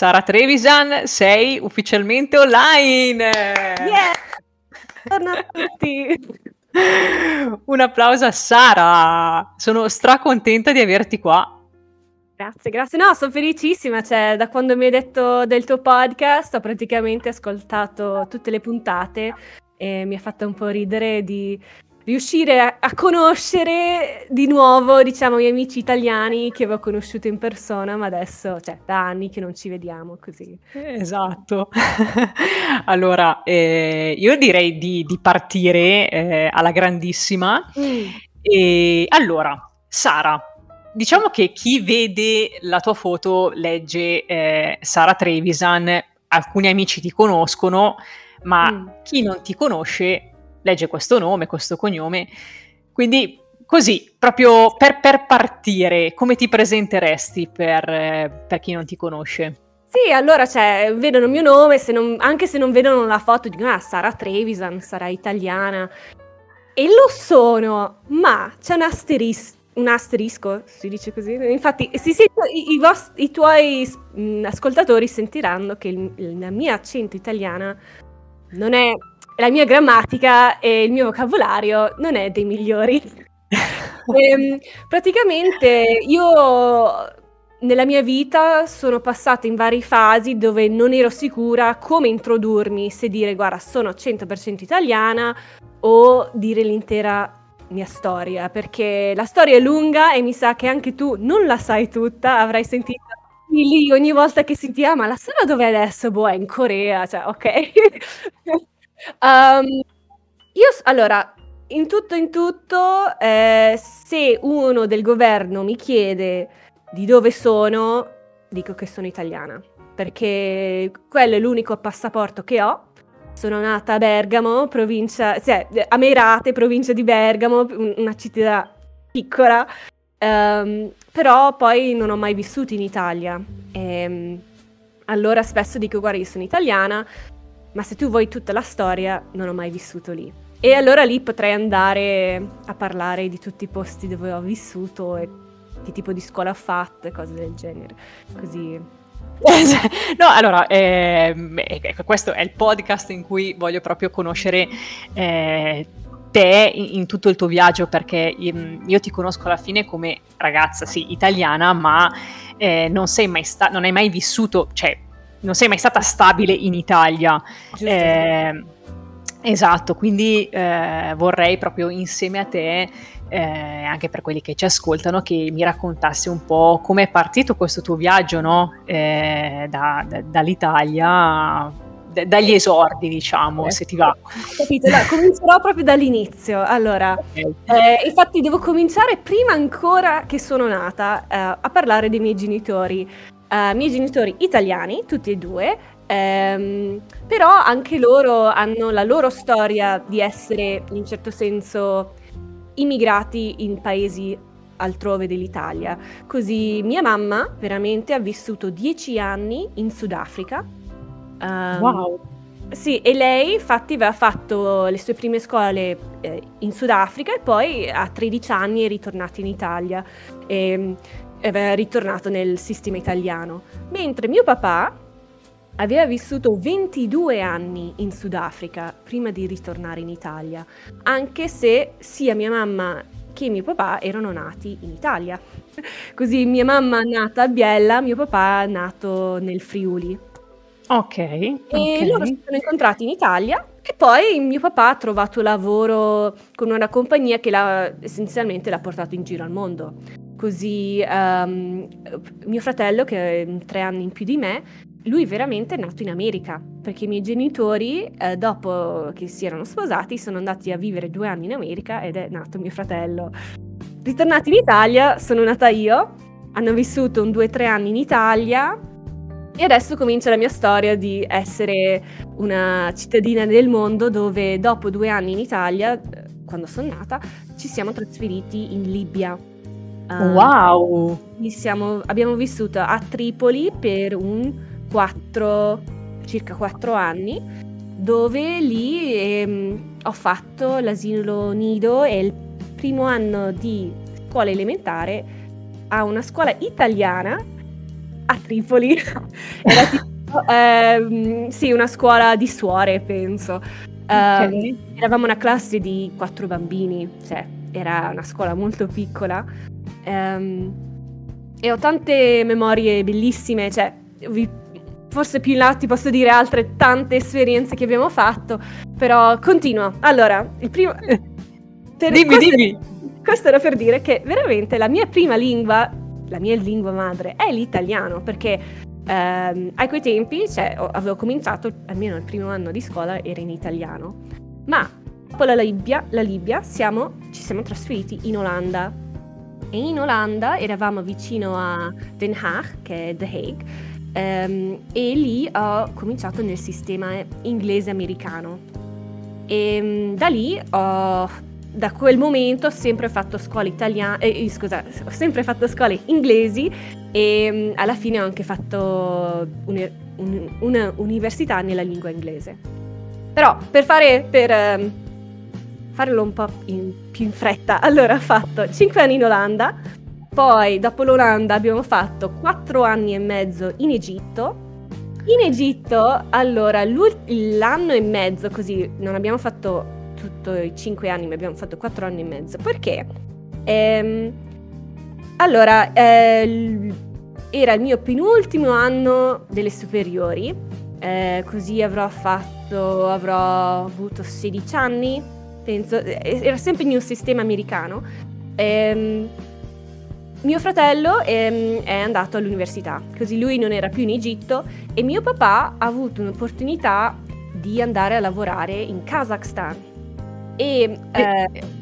Sara Trevisan, sei ufficialmente online! Yeah! Buongiorno a tutti! Un applauso a Sara! Sono stracontenta di averti qua. Grazie, grazie. No, sono felicissima. Cioè, da quando mi hai detto del tuo podcast, ho praticamente ascoltato tutte le puntate e mi ha fatto un po' ridere di riuscire a, a, conoscere di nuovo, diciamo, i miei amici italiani che avevo conosciuto in persona, ma adesso, cioè, da anni che non ci vediamo così. Esatto. allora, eh, io direi di, di partire eh, alla grandissima. Mm. E allora, Sara, diciamo che chi vede la tua foto legge eh, Sara Trevisan, alcuni amici ti conoscono, ma mm. chi non ti conosce legge questo nome, questo cognome. Quindi così, proprio per, per partire, come ti presenteresti per, per, chi non ti conosce? Sì, allora cioè, vedono il mio nome, se non, anche se non vedono la foto dicono ah, Sara Trevisan, sarà italiana. E lo sono, ma c'è un asterisco un asterisco, si dice così. Infatti, si sento, i, i, vostri, i tuoi ascoltatori sentiranno che il, il mio accento italiano non è la mia grammatica e il mio vocabolario non è dei migliori. e, ehm, praticamente io nella mia vita sono passata in varie fasi dove non ero sicura come introdurmi, se dire guarda sono 100% italiana o dire l'intera mia storia, perché la storia è lunga e mi sa che anche tu non la sai tutta, avrai sentito lì ogni volta che senti, ah ma la sala dov'è adesso? Boh, è in Corea, cioè ok. Um, io, allora, in tutto in tutto, eh, se uno del governo mi chiede di dove sono, dico che sono italiana, perché quello è l'unico passaporto che ho. Sono nata a Bergamo, provincia, cioè, a Merate, provincia di Bergamo, una città piccola, um, però poi non ho mai vissuto in Italia. E, um, allora spesso dico, guarda, io sono italiana, ma se tu vuoi tutta la storia, non ho mai vissuto lì. E allora lì potrei andare a parlare di tutti i posti dove ho vissuto e che tipo di scuola ho fatto e cose del genere. Così no, allora, eh, questo è il podcast in cui voglio proprio conoscere eh, te in, in, tutto il tuo viaggio, perché io, io, ti conosco alla fine come ragazza, sì, italiana, ma eh, non sei mai stata, non hai mai vissuto, cioè non sei mai stata stabile in Italia. Eh, esatto, quindi eh, vorrei proprio insieme a te, eh, anche per quelli che ci ascoltano, che mi raccontassi un po' come è partito questo tuo viaggio no? Eh, da, da, dall'Italia dagli esordi, diciamo, eh, se ti va. Capito, no, comincerò proprio dall'inizio. Allora, okay. eh, infatti devo cominciare prima ancora che sono nata eh, a parlare dei miei genitori uh, miei genitori italiani, tutti e due, ehm, però anche loro hanno la loro storia di essere in un certo senso immigrati in paesi altrove dell'Italia. Così mia mamma veramente ha vissuto dieci anni in Sudafrica. Um, wow! Sì, e lei infatti aveva fatto le sue prime scuole eh, in Sudafrica e poi a 13 anni è ritornata in Italia. E, ehm, è ritornato nel sistema italiano, mentre mio papà aveva vissuto 22 anni in Sudafrica prima di ritornare in Italia, anche se sia mia mamma che mio papà erano nati in Italia. Così mia mamma è nata a Biella, mio papà è nato nel Friuli. Ok. E okay. loro si sono incontrati in Italia e poi mio papà ha trovato lavoro con una compagnia che l'ha, essenzialmente l'ha portato in giro al mondo. Così um, mio fratello, che è tre anni in più di me, lui veramente è nato in America, perché i miei genitori, eh, dopo che si erano sposati, sono andati a vivere due anni in America ed è nato mio fratello. Ritornati in Italia, sono nata io, hanno vissuto un due o tre anni in Italia e adesso comincia la mia storia di essere una cittadina del mondo dove dopo due anni in Italia, quando sono nata, ci siamo trasferiti in Libia Uh, wow! Siamo, abbiamo vissuto a Tripoli per un 4, circa 4 anni, dove lì ehm, ho fatto l'asilo nido e il primo anno di scuola elementare a una scuola italiana a Tripoli. Era tipo, ehm, sì, una scuola di suore, penso. Okay. Ehm, eravamo una classe di quattro bambini, cioè era una scuola molto piccola. Ehm, e ho tante memorie bellissime, cioè vi- forse più in là ti posso dire altre tante esperienze che abbiamo fatto, però continuo. Allora, il primo... per- Dimmi, questo- dimmi. Questo era per dire che veramente la mia prima lingua, la mia lingua madre, è l'italiano, perché ehm, a quei tempi, cioè, avevo cominciato, almeno il primo anno di scuola era in italiano, ma dopo la Libia, la Libia siamo- ci siamo trasferiti in Olanda. E in Olanda eravamo vicino a Den Haag, che è The Hague, ehm, e lì ho cominciato nel sistema inglese-americano. E mm, da lì ho da quel momento ho sempre fatto scuole italiane, eh, scusa, ho sempre fatto scuole inglesi e mm, alla fine ho anche fatto un- una università nella lingua inglese. Però per fare, per ehm, farlo un po' in- più in fretta, allora ho fatto 5 anni in Olanda, poi dopo l'Olanda abbiamo fatto 4 anni e mezzo in Egitto. In Egitto, allora, l'anno e mezzo così, non abbiamo fatto tutto i 5 anni, ma abbiamo fatto 4 anni e mezzo. Perché? Ehm, allora, eh, era il mio penultimo anno delle superiori, eh, così avrò fatto, avrò avuto 16 anni, penso, eh, era sempre in un sistema americano. Ehm, mio fratello ehm, è andato all'università, così lui non era più in Egitto e mio papà ha avuto un'opportunità di andare a lavorare in Kazakhstan. E, eh,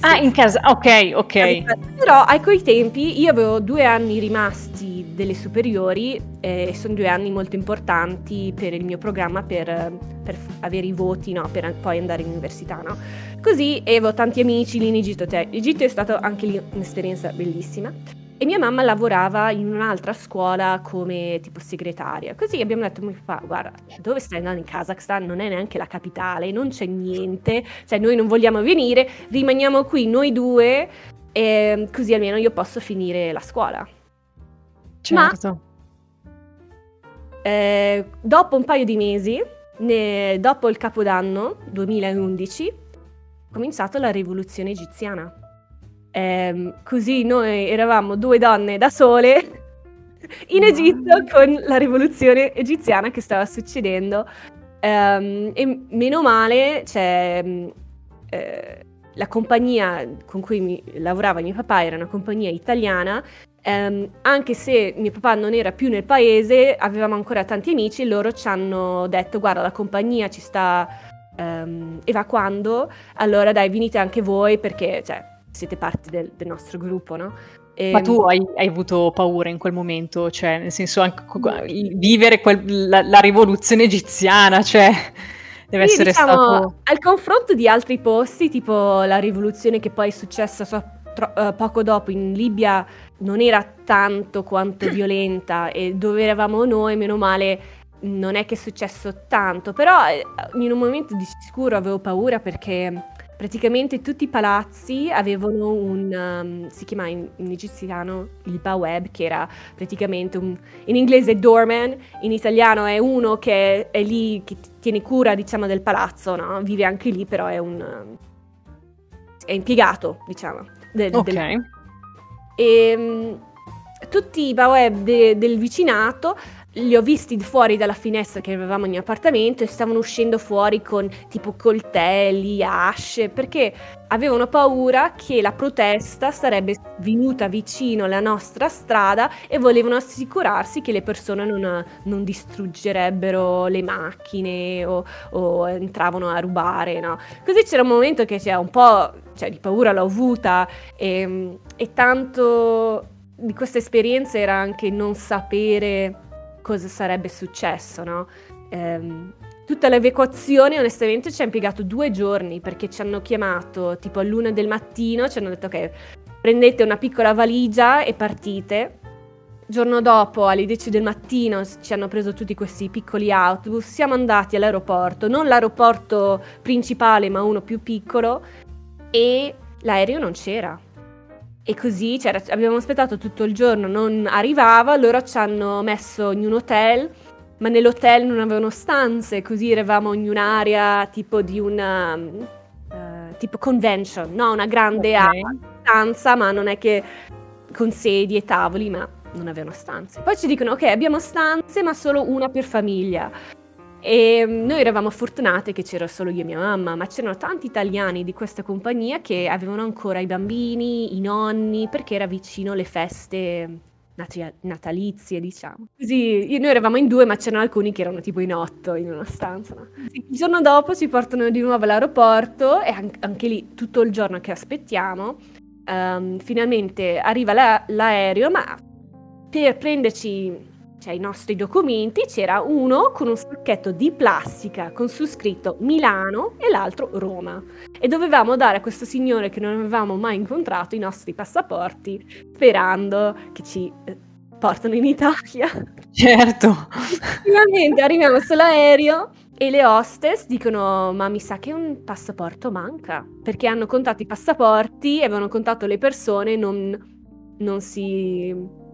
Ah, sì. in casa, ok, ok. Però a quei tempi io avevo due anni rimasti delle superiori e sono due anni molto importanti per il mio programma per, per avere i voti, no? per poi andare in università. No? Così avevo tanti amici lì in Egitto, cioè l'Egitto è stata anche lì un'esperienza bellissima. E mia mamma lavorava in un'altra scuola come tipo segretaria. Così abbiamo detto a mio papà, guarda, dove stai andando in Kazakhstan? Non è neanche la capitale, non c'è niente, cioè noi non vogliamo venire, rimaniamo qui noi due e così almeno io posso finire la scuola. Certo. Eh, dopo un paio di mesi, ne- dopo il Capodanno 2011, è cominciata la rivoluzione egiziana. Ehm, così noi eravamo due donne da sole in Egitto con la rivoluzione egiziana che stava succedendo. Ehm, e meno male, cioè, eh, la compagnia con cui lavorava mio papà era una compagnia italiana Ehm, anche se mio papà non era più nel paese, avevamo ancora tanti amici e loro ci hanno detto guarda la compagnia ci sta ehm, evacuando, allora dai venite anche voi perché cioè, siete parte del, del nostro gruppo, no? Ma Ehm, tu hai, hai avuto paura in quel momento, cioè nel senso anche vivere quel- la, la rivoluzione egiziana, cioè deve Sì, essere diciamo, stato... al confronto di altri posti, tipo la rivoluzione che poi è successa so- tro- eh, poco dopo in Libia, non era tanto quanto violenta e dove eravamo noi, meno male, non è che è successo tanto, però eh, in un momento di sicuro avevo paura perché praticamente tutti i palazzi avevano un, um, si chiama in, in egiziano il baweb, che era praticamente un, in inglese doorman, in italiano è uno che è lì, che ti- tiene cura, diciamo, del palazzo, no? Vive anche lì, però è un... um, è impiegato, diciamo. del- Ok, del- e mm, tutti i baweb de- del vicinato li ho visti fuori dalla finestra che avevamo nel mio appartamento e stavano uscendo fuori con tipo coltelli, asce, perché avevano paura che la protesta sarebbe venuta vicino alla nostra strada e volevano assicurarsi che le persone non, non distruggerebbero le macchine o, o entravano a rubare, no? Così c'era un momento che c'era un po' cioè, di paura l'ho avuta e, e tanto di questa esperienza era anche non sapere cosa sarebbe successo, no? Ehm, tutta l'evacuazione onestamente ci ha impiegato due giorni perché ci hanno chiamato tipo all'una del mattino, ci hanno detto ok, prendete una piccola valigia e partite. Giorno dopo, alle 10 del mattino, ci hanno preso tutti questi piccoli autobus, siamo andati all'aeroporto, non l'aeroporto principale ma uno più piccolo, e l'aereo non c'era. E così cioè, abbiamo aspettato tutto il giorno, non arrivava, loro ci hanno messo in un hotel, ma nell'hotel non avevano stanze, così eravamo in un'area tipo di una uh, tipo convention, no? Una grande okay. stanza, ma non è che con sedie e tavoli, ma non avevano stanze. Poi ci dicono, ok, abbiamo stanze, ma solo una per famiglia. E mm, noi eravamo fortunate che c'era solo io e mia mamma, ma c'erano tanti italiani di questa compagnia che avevano ancora i bambini, i nonni, perché era vicino alle feste nat- natalizie, diciamo. Così noi eravamo in due, ma c'erano alcuni che erano tipo in otto in una stanza. No? Il giorno dopo ci portano di nuovo all'aeroporto e an- anche lì tutto il giorno che aspettiamo. Um, finalmente arriva la- l'aereo, ma per prenderci cioè i nostri documenti, c'era uno con un sacchetto di plastica con su scritto Milano e l'altro Roma. E dovevamo dare a questo signore che non avevamo mai incontrato i nostri passaporti, sperando che ci eh, portano in Italia. Certo. Finalmente arriviamo sull'aereo e le hostess dicono: Ma mi sa che un passaporto manca. Perché hanno contato i passaporti, avevano contato le persone, non, non si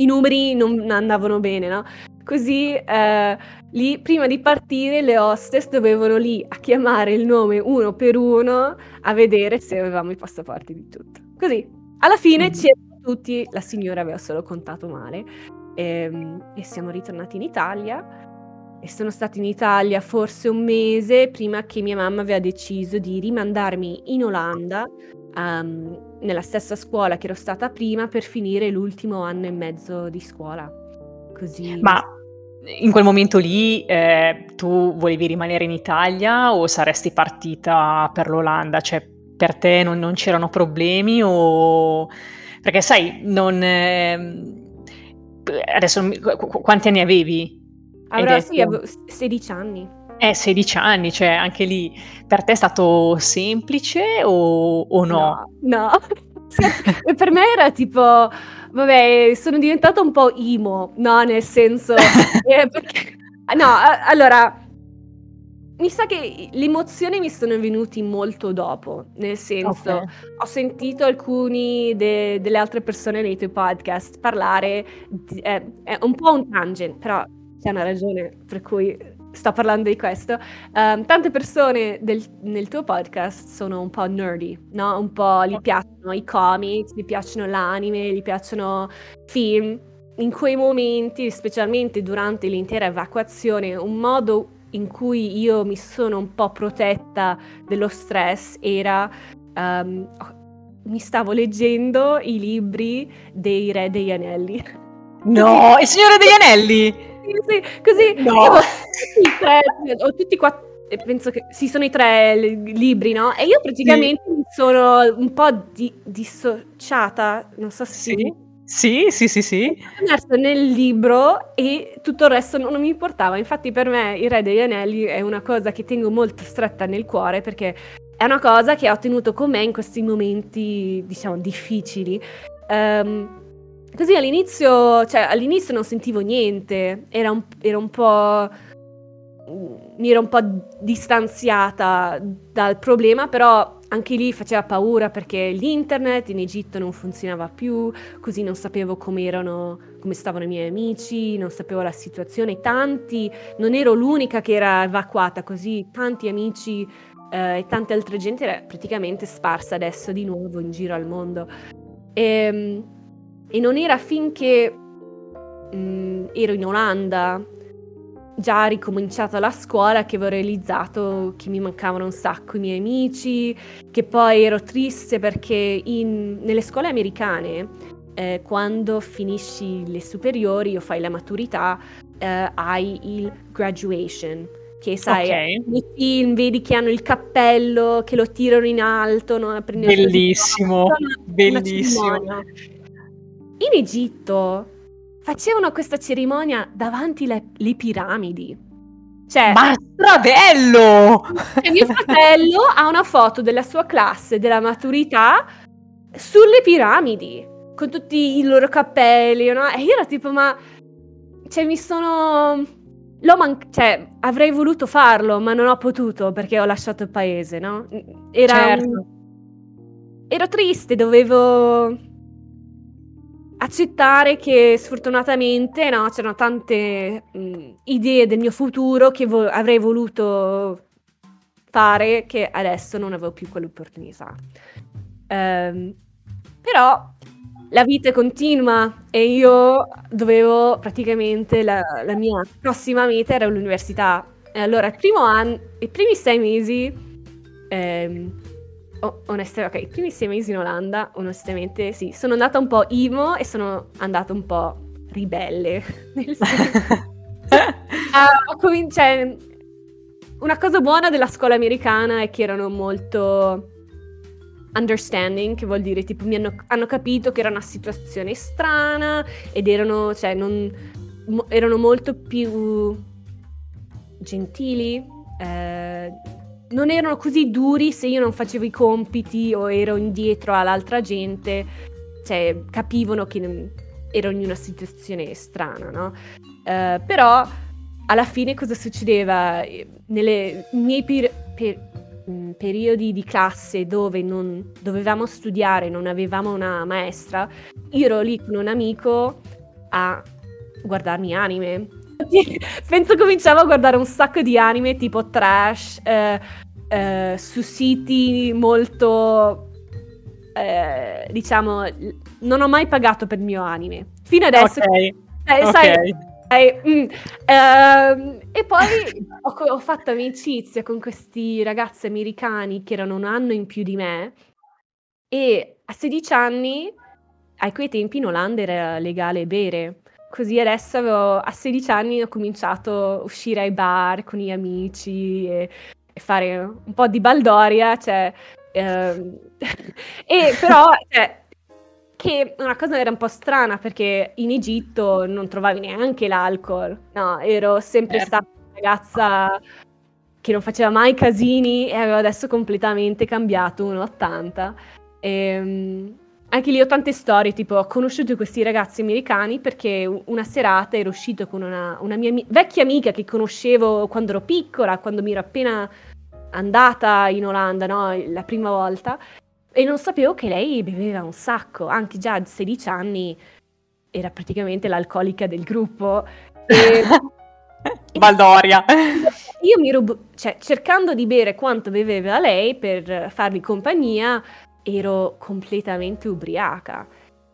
i numeri non andavano bene, no? Così eh, lì, prima di partire, le hostess dovevano lì a chiamare il nome uno per uno a vedere se avevamo i passaporti di tutto. Così, alla fine mm. c'erano tutti, la signora aveva solo contato male e, ehm, e siamo ritornati in Italia e sono stata in Italia forse un mese prima che mia mamma aveva deciso di rimandarmi in Olanda um, nella stessa scuola che ero stata prima per finire l'ultimo anno e mezzo di scuola. Così. Ma in quel momento lì eh, tu volevi rimanere in Italia o saresti partita per l'Olanda? Cioè, per te non, non c'erano problemi o... Perché sai, non... Eh, adesso qu- quanti anni avevi? Allora sì, avevo 16 anni. Eh, 16 anni, cioè anche lì per te è stato semplice o, o no? No, no. e per me era tipo, vabbè, sono diventata un po' emo, no? Nel senso, eh, perché, no, allora, mi sa che le emozioni mi sono venuti molto dopo, nel senso, okay. ho sentito alcuni de- delle altre persone nei tuoi podcast parlare, di, eh, è un po' un tangent, però c'è una ragione per cui sto parlando di questo, um, tante persone del, nel tuo podcast sono un po' nerdy, no? Un po' gli piacciono i comics, gli piacciono l'anime, gli piacciono film. In quei momenti, specialmente durante l'intera evacuazione, un modo in cui io mi sono un po' protetta dello stress era um, mi stavo leggendo i libri dei Re degli Anelli. No, il Signore degli Anelli! sì, così no. io ho tutti, tre, ho tutti quattro penso che sì, sono i tre libri, no? E io praticamente sì. mi sono un po' di, dissociata, non so se sì. Sì, sì, sì, sì. Immerso nel libro e tutto il resto non, non, mi importava. Infatti per me il Re degli Anelli è una cosa che tengo molto stretta nel cuore perché è una cosa che ho tenuto con me in questi momenti, diciamo, difficili. Um, Così all'inizio, cioè all'inizio non sentivo niente, era un, era un po'... mi ero un po' distanziata dal problema, però anche lì faceva paura perché l'internet in Egitto non funzionava più, così non sapevo come erano, come stavano i miei amici, non sapevo la situazione, tanti, non ero l'unica che era evacuata, così tanti amici eh, e tante altre gente era praticamente sparsa adesso di nuovo in giro al mondo. E, ehm, e non era finché mh, mm, ero in Olanda, già ricominciata la scuola, che avevo realizzato che mi mancavano un sacco i miei amici, che poi ero triste perché in, nelle scuole americane, eh, quando finisci le superiori o fai la maturità, eh, hai il graduation, che sai, okay. nei film vedi che hanno il cappello, che lo tirano in alto, no? bellissimo, bellissimo. In Egitto facevano questa cerimonia davanti le, le piramidi. Cioè, Ma stradello! Cioè, mio fratello ha una foto della sua classe, della maturità, sulle piramidi, con tutti i loro cappelli, no? E io ero tipo, ma... Cioè, mi sono... L'ho man- cioè, avrei voluto farlo, ma non ho potuto perché ho lasciato il paese, no? Era certo. un... Ero triste, dovevo accettare che sfortunatamente no, c'erano tante mh, idee del mio futuro che vo- avrei voluto fare che adesso non avevo più quell'opportunità. Um, però la vita continua e io dovevo praticamente la, la mia prossima meta era l'università. E allora il primo anno, i primi sei mesi, ehm, oh, onestamente, ok, i primi sei mesi in Olanda, onestamente sì, sono andata un po' emo e sono andata un po' ribelle. Nel senso, uh, comin- cioè, una cosa buona della scuola americana è che erano molto understanding, che vuol dire tipo mi hanno, hanno capito che era una situazione strana ed erano, cioè, non, mo, erano molto più gentili. Eh, non erano così duri se io non facevo i compiti o ero indietro all'altra gente, cioè capivano che ero in una situazione strana, no? Eh, però alla fine cosa succedeva? Nei miei per- per- periodi di classe dove non dovevamo studiare, non avevamo una maestra, io ero lì con un amico a guardarmi anime. Penso cominciavo a guardare un sacco di anime tipo trash eh, eh, su siti molto eh, diciamo non ho mai pagato per il mio anime fino adesso okay. eh, okay. sai eh, mm, ehm, e poi ho, ho, fatto amicizia con questi ragazzi americani che erano un anno in più di me e a 16 anni, a quei tempi in Olanda era legale bere. Così adesso avevo, a 16 anni ho cominciato a uscire ai bar con gli amici e, e fare un po' di baldoria, cioè, ehm, e però cioè, che una cosa era un po' strana perché in Egitto non trovavi neanche l'alcol. No, ero sempre certo. stata una ragazza che non faceva mai casini e avevo adesso completamente cambiato 1,80. E, ehm, anche lì ho tante storie, tipo ho conosciuto questi ragazzi americani perché una serata ero uscito con una, una mia mi- vecchia amica che conoscevo quando ero piccola, quando mi ero appena andata in Olanda, no? La prima volta. E non sapevo che lei beveva un sacco, anche già a 16 anni era praticamente l'alcolica del gruppo. E... Baldoria. Io mi ero, cioè, cercando di bere quanto beveva lei per fargli compagnia, ero completamente ubriaca.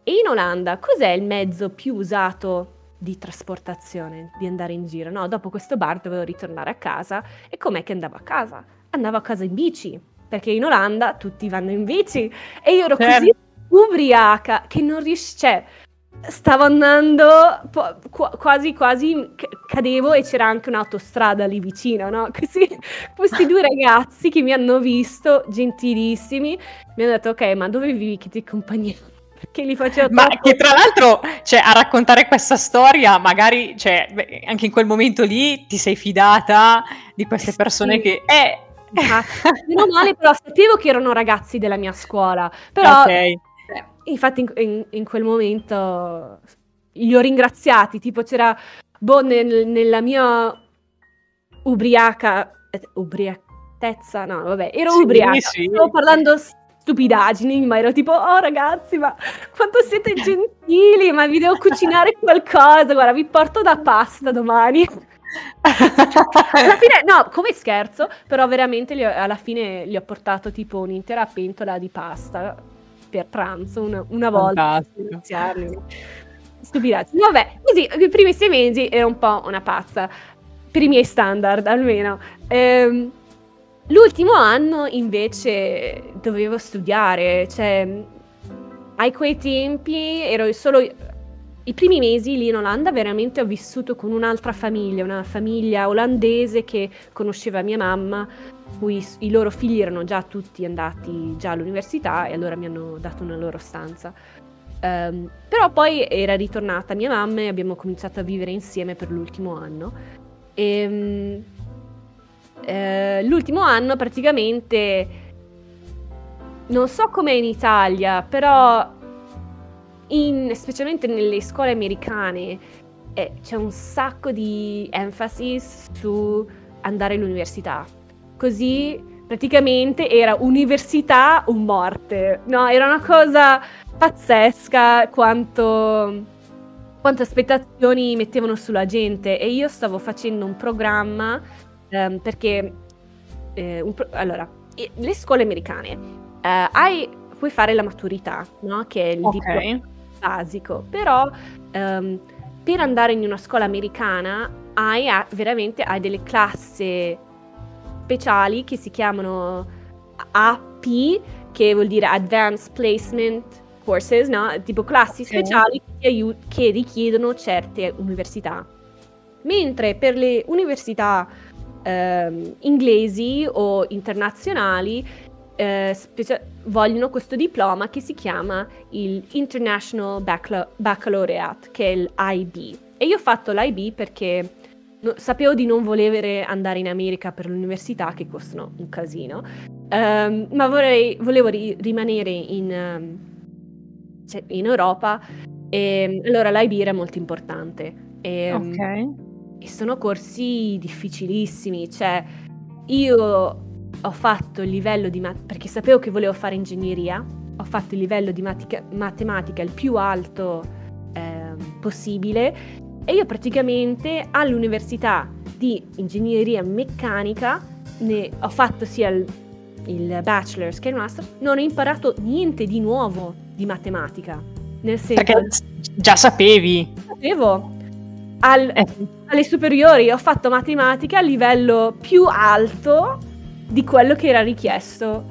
E in Olanda cos'è il mezzo più usato di trasportazione, di andare in giro? No, dopo questo bar dovevo ritornare a casa e com'è che andavo a casa? Andavo a casa in bici perché in Olanda tutti vanno in bici e io ero certo. così ubriaca che non riuscivo, cioè stavo andando po- qu- quasi quasi cadevo e c'era anche un'autostrada lì vicino, no? Così questi due ragazzi che mi hanno visto, gentilissimi, mi hanno detto ok, ma dove vivi che ti accompagniamo? Perché li facevo Ma troppo... che tra l'altro, cioè, a raccontare questa storia, magari, cioè, beh, anche in quel momento lì ti sei fidata di queste persone sì. che... Eh, Meno male, però sapevo che erano ragazzi della mia scuola. Però, okay. Infatti, in, in, in, quel momento li ho ringraziati. Tipo, c'era boh, nel, nella mia ubriaca. Eh, ubriacatezza? No, vabbè, ero sì, ubriaca. Sì. Stavo parlando stupidaggini, ma ero tipo, oh ragazzi, ma quanto siete gentili, ma vi devo cucinare qualcosa, guarda, vi porto da pasta domani alla fine, no, come scherzo, però veramente ho, alla fine gli ho portato tipo un'intera pentola di pasta per pranzo una, una volta. Stupidazzi. Vabbè, così i primi sei mesi ero un po' una pazza, per i miei standard almeno. Ehm, l'ultimo anno invece dovevo studiare, cioè ai quei tempi ero solo i primi mesi lì in Olanda veramente ho vissuto con un'altra famiglia, una famiglia olandese che conosceva mia mamma, cui i loro figli erano già tutti andati già all'università e allora mi hanno dato una loro stanza. Um, però poi era ritornata mia mamma e abbiamo cominciato a vivere insieme per l'ultimo anno. E, um, eh, l'ultimo anno praticamente non so com'è in Italia, però in, specialmente nelle scuole americane eh, c'è un sacco di emphasis su andare all'università. Così praticamente era università o morte. No, era una cosa pazzesca quanto, quante aspettazioni mettevano sulla gente e io stavo facendo un programma ehm, perché eh, un pro- allora le scuole americane eh, hai, puoi fare la maturità no? che è il okay. diploma basico però ehm, per andare in una scuola americana hai veramente hai delle classi speciali che si chiamano AP che vuol dire Advanced Placement courses, no? tipo classi okay. speciali che, aiut- che richiedono certe università. Mentre per le università eh, inglesi o internazionali eh, specia- vogliono questo diploma che si chiama il International Baccala- Baccalaureate, che è l'IB. E io ho fatto l'IB perché no, sapevo di non volere andare in America per l'università, che costano un casino, um, ma vorrei, volevo ri- rimanere in... Um, cioè, in Europa. E, ehm, allora l'IB era molto importante. E, ok. E sono corsi difficilissimi, cioè io ho fatto il livello di mat- perché sapevo che volevo fare ingegneria, ho fatto il livello di matica- matematica il più alto eh, possibile e io praticamente all'università di ingegneria meccanica ne ho fatto sia il, il bachelor's che il master, non ho imparato niente di nuovo di matematica. Nel senso... Perché già sapevi. Sapevo. Al, eh. Alle superiori ho fatto matematica a livello più alto di quello che era richiesto.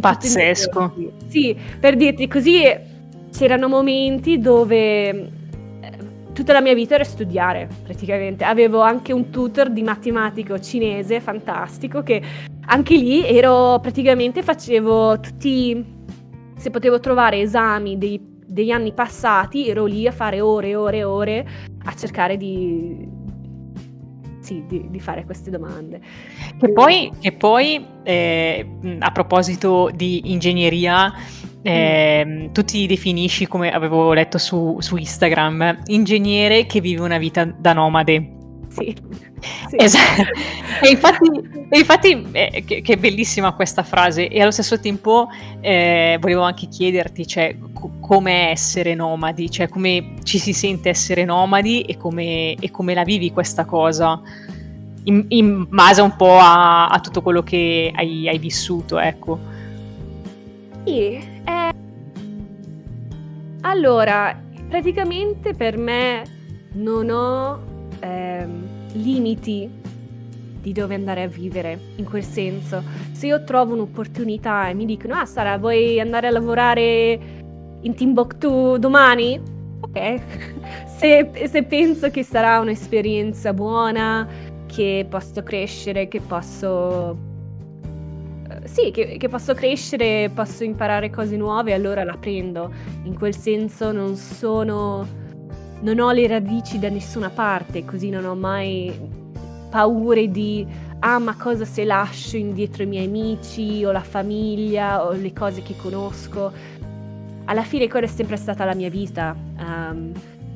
Pazzesco. Sì, per dirti così c'erano momenti dove tutta la mia vita era studiare praticamente. Avevo anche un tutor di matematico cinese fantastico che anche lì ero praticamente facevo tutti se potevo trovare esami dei, degli anni passati, ero lì a fare ore e ore e ore a cercare di, sì, di, di, fare queste domande. Che poi, che poi eh, a proposito di ingegneria, eh, tu ti definisci, come avevo letto su, su, Instagram, ingegnere che vive una vita da nomade. Sì. sì. Esatto. E infatti, e infatti eh, che, che, bellissima questa frase e allo stesso tempo eh, volevo anche chiederti, cioè, co- come essere nomadi, cioè come ci si sente essere nomadi e come, e come la vivi questa cosa, in, in base un po' a, a tutto quello che hai, hai vissuto, ecco. Sì, eh... allora, praticamente per me non ho ehm, limiti di dove andare a vivere, in quel senso. Se io trovo un'opportunità e mi dicono, ah Sara, vuoi andare a lavorare in Timbuktu domani? Ok. se, se penso che sarà un'esperienza buona, che posso crescere, che posso eh, sì, che, che, posso crescere, posso imparare cose nuove, allora la prendo. In quel senso non sono... non ho le radici da nessuna parte, così non ho mai paure di ah ma cosa se lascio indietro i miei amici o la famiglia o le cose che conosco. Alla fine quella è sempre stata la mia vita. Um,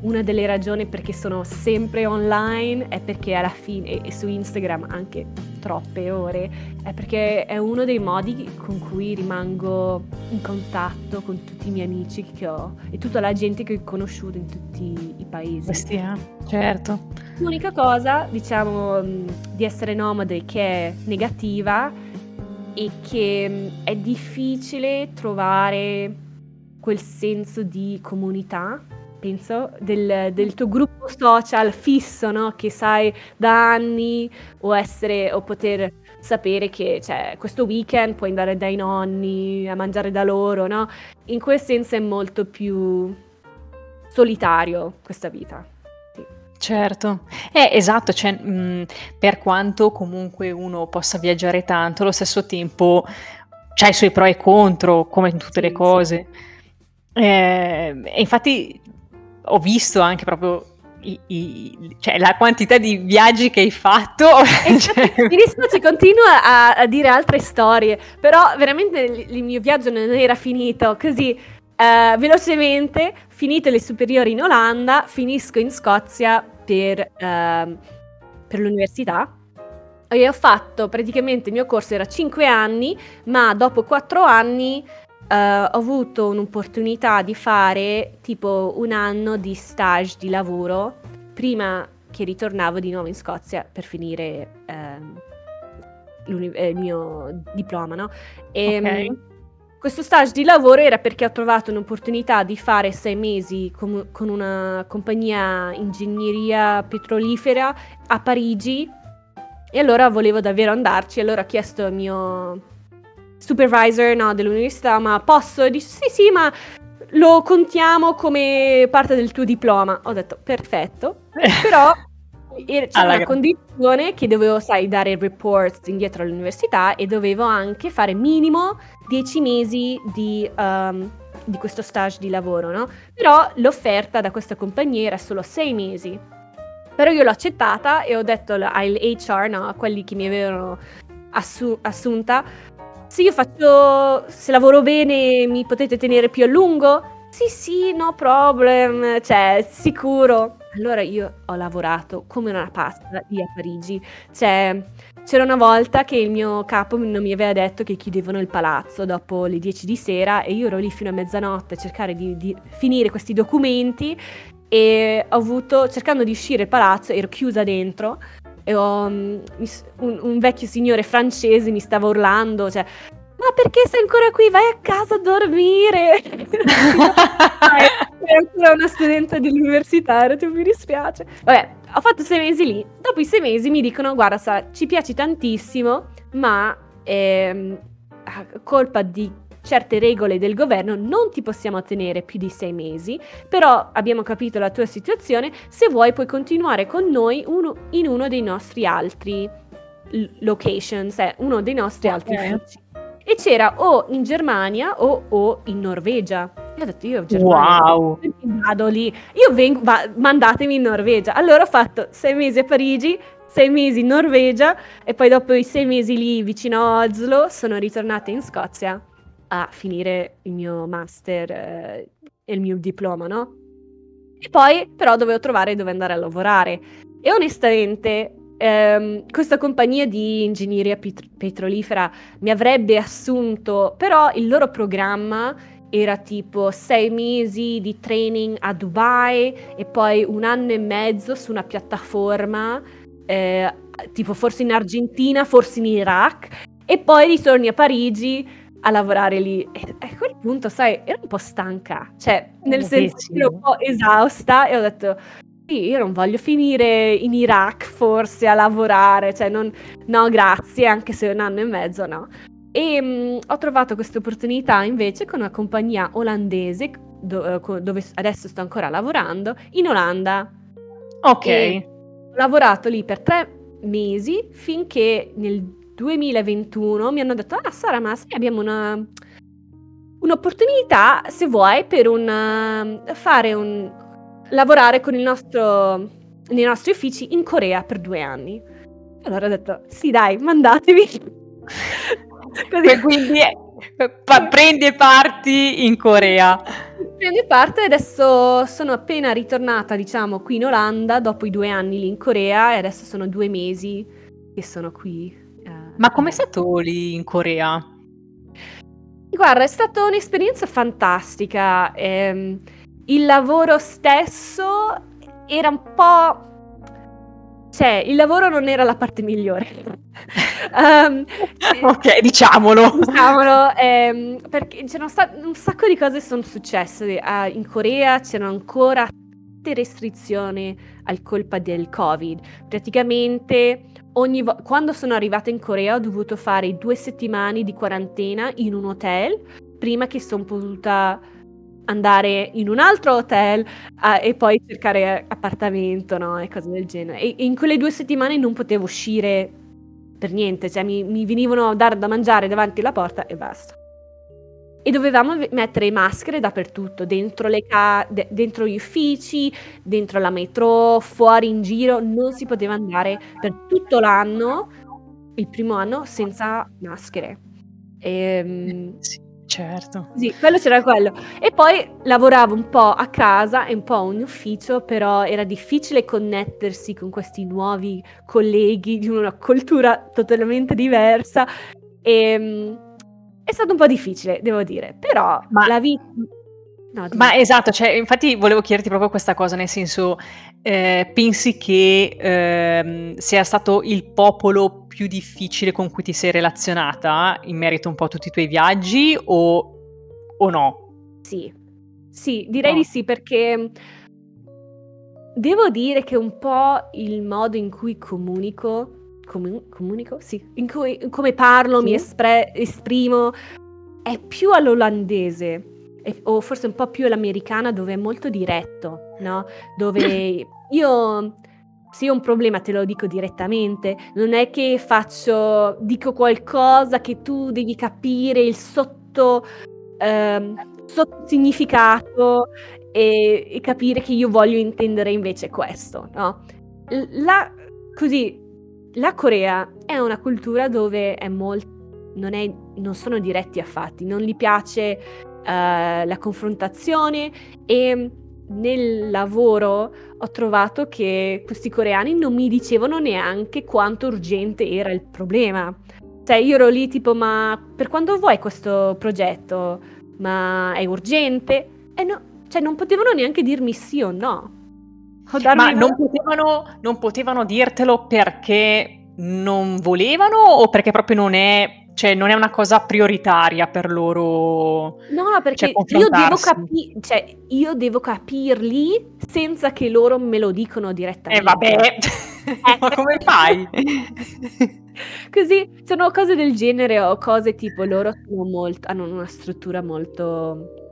una delle ragioni perché sono sempre online è perché alla fine, e su Instagram anche troppe ore, è perché è uno dei modi con cui rimango in contatto con tutti i miei amici che ho e tutta la gente che ho conosciuto in tutti i paesi. Sì, eh, certo. L'unica cosa, diciamo, di essere nomade che è negativa è che è difficile trovare quel senso di comunità penso, del, del, tuo gruppo social fisso, no? Che sai da anni o essere o poter sapere che cioè, questo weekend puoi andare dai nonni a mangiare da loro, no? In quel senso è molto più solitario questa vita. Certo, eh, esatto, cioè, mh, per quanto comunque uno possa viaggiare tanto, allo stesso tempo c'ha i suoi pro e contro, come in tutte sì, le cose. Sì. Eh, infatti ho visto anche proprio i, i, cioè, la quantità di viaggi che hai fatto. cioè... Mi dispiace, continuo a, a, dire altre storie, però veramente il, il, mio viaggio non era finito. Così, uh, velocemente, finite le superiori in Olanda, finisco in Scozia per, uh, per l'università. E ho fatto praticamente il mio corso era 5 anni, ma dopo 4 anni ho avuto un'opportunità di fare tipo un anno di stage di lavoro prima che ritornavo di nuovo in Scozia per finire ehm, eh, il mio diploma, no? E, okay. Questo stage di lavoro era perché ho trovato un'opportunità di fare sei mesi com- con una compagnia ingegneria petrolifera a Parigi e allora volevo davvero andarci. Allora ho chiesto al mio supervisor no, dell'università, ma posso? Dice sì sì, ma lo contiamo come parte del tuo diploma. Ho detto perfetto, però c'era Alla una gra- condizione che dovevo, sai, dare reports indietro all'università e dovevo anche fare minimo 10 mesi di, um, di questo stage di lavoro, no? Però l'offerta da questa compagnia era solo 6 mesi. Però io l'ho accettata e ho detto all'HR, no, a quelli che mi avevano assu- assunta, se io faccio, se lavoro bene mi potete tenere più a lungo? Sì, sì, no problem, cioè, sicuro. Allora io ho lavorato come una pazza lì a Parigi. Cioè, c'era una volta che il mio capo non mi aveva detto che chiudevano il palazzo dopo le 10 di sera e io ero lì fino a mezzanotte a cercare di, di finire questi documenti e ho avuto, cercando di uscire il palazzo, ero chiusa dentro ho, um, un, un, vecchio signore francese mi stava urlando, cioè ma perché sei ancora qui? Vai a casa a dormire. sei ancora una studente dell'università, mi dispiace. Vabbè, ho fatto sei mesi lì. Dopo i sei mesi mi dicono, guarda, sa, ci piaci tantissimo, ma ehm, a colpa di certe regole del governo non ti possiamo tenere più di sei mesi, però abbiamo capito la tua situazione, se vuoi puoi continuare con noi uno, in uno dei nostri altri locations, eh, uno dei nostri altri uffici e c'era o in Germania o, o in Norvegia. Io ho detto, io Germania, wow. vado lì, io vengo, va, mandatemi in Norvegia. Allora ho fatto sei mesi a Parigi, sei mesi in Norvegia e poi dopo i sei mesi lì vicino a Oslo sono ritornata in Scozia a finire il mio master eh, e il mio diploma, no? E poi però dovevo trovare dove andare a lavorare. E onestamente ehm, questa compagnia di ingegneria pet- petrolifera mi avrebbe assunto, però il loro programma era tipo sei mesi di training a Dubai e poi un anno e mezzo su una piattaforma, eh, tipo forse in Argentina, forse in Iraq, e poi ritorni a Parigi a lavorare lì. E a quel punto, sai, ero un po' stanca, cioè nel senso che ero un po' esausta e ho detto sì, io non voglio finire in Iraq forse a lavorare, cioè non, no grazie, anche se un anno e mezzo no. E mh, mm, ho trovato questa opportunità invece con una compagnia olandese do, eh, dove adesso sto ancora lavorando, in Olanda. Ok. E ho lavorato lì per tre mesi finché nel 2021 mi hanno detto, ah Sara, ma sì, abbiamo una, un'opportunità, se vuoi, per un, fare un lavorare con il nostro, nei nostri uffici in Corea per due anni. Allora ho detto, sì dai, mandatemi. Così. Quindi pa- prendi parti in Corea. Prendi parte adesso sono appena ritornata, diciamo, qui in Olanda dopo i due anni lì in Corea e adesso sono due mesi che sono qui. Eh, Ma com'è stato lì in Corea? Guarda, è stata un'esperienza fantastica. Ehm, il lavoro stesso era un po'... Cioè, il lavoro non era la parte migliore. um, ok, diciamolo. Diciamolo, ehm, perché c'erano state un sacco di cose sono successe. Uh, in Corea c'erano ancora tante restrizioni al colpa del Covid. Praticamente vo- quando sono arrivata in Corea ho dovuto fare due settimane di quarantena in un hotel prima che sono potuta andare in un altro hotel uh, e poi cercare appartamento, no? E cose del genere. E, e, in quelle due settimane non potevo uscire per niente, cioè mi, mi venivano a dare da mangiare davanti alla porta e basta. E dovevamo mettere maschere dappertutto, dentro, ca- de- dentro gli uffici, dentro la metro, fuori in giro, non si poteva andare per tutto l'anno, il primo anno, senza maschere. Ehm, sì. Certo. Sì, quello c'era quello. E poi lavoravo un po' a casa e un po' in ufficio, però era difficile connettersi con questi nuovi colleghi di una cultura totalmente diversa. E, ehm, è stato un po' difficile, devo dire, però Ma- la vita... No. Ma esatto, cioè, infatti volevo chiederti proprio questa cosa, nel senso, eh, pensi che ehm, sia stato il popolo più difficile con cui ti sei relazionata in merito un po' a tutti i tuoi viaggi o, o no? Sì, sì, direi No. di sì perché devo dire che un po' il modo in cui comunico, comu- comunico? Sì, in cui, come parlo, mi Sì. espre- esprimo, è più all'olandese e- o forse un po' più all'americana dove è molto diretto, no? Dove io... Se ho un problema te lo dico direttamente, non è che faccio, dico qualcosa che tu devi capire il sotto, ehm, sottosignificato e, e capire che io voglio intendere invece questo, no? La, così, la Corea è una cultura dove è molto, non, è, non sono diretti affatti, non gli piace eh, la confrontazione e nel lavoro ho trovato che questi coreani non mi dicevano neanche quanto urgente era il problema. Cioè io ero lì tipo ma per quando vuoi questo progetto? Ma è urgente? E no, cioè non potevano neanche dirmi sì o no. Darmi Ma non potevano, non potevano dirtelo perché non volevano o perché proprio non è, cioè, non è una cosa prioritaria per loro? No, no, perché Cioè, io devo, capi- cioè, io devo capirli senza che loro me lo dicono Eh direttamente. vabbè, ma come fai? Così sono cose del genere o cose tipo loro sono molto, hanno una struttura molto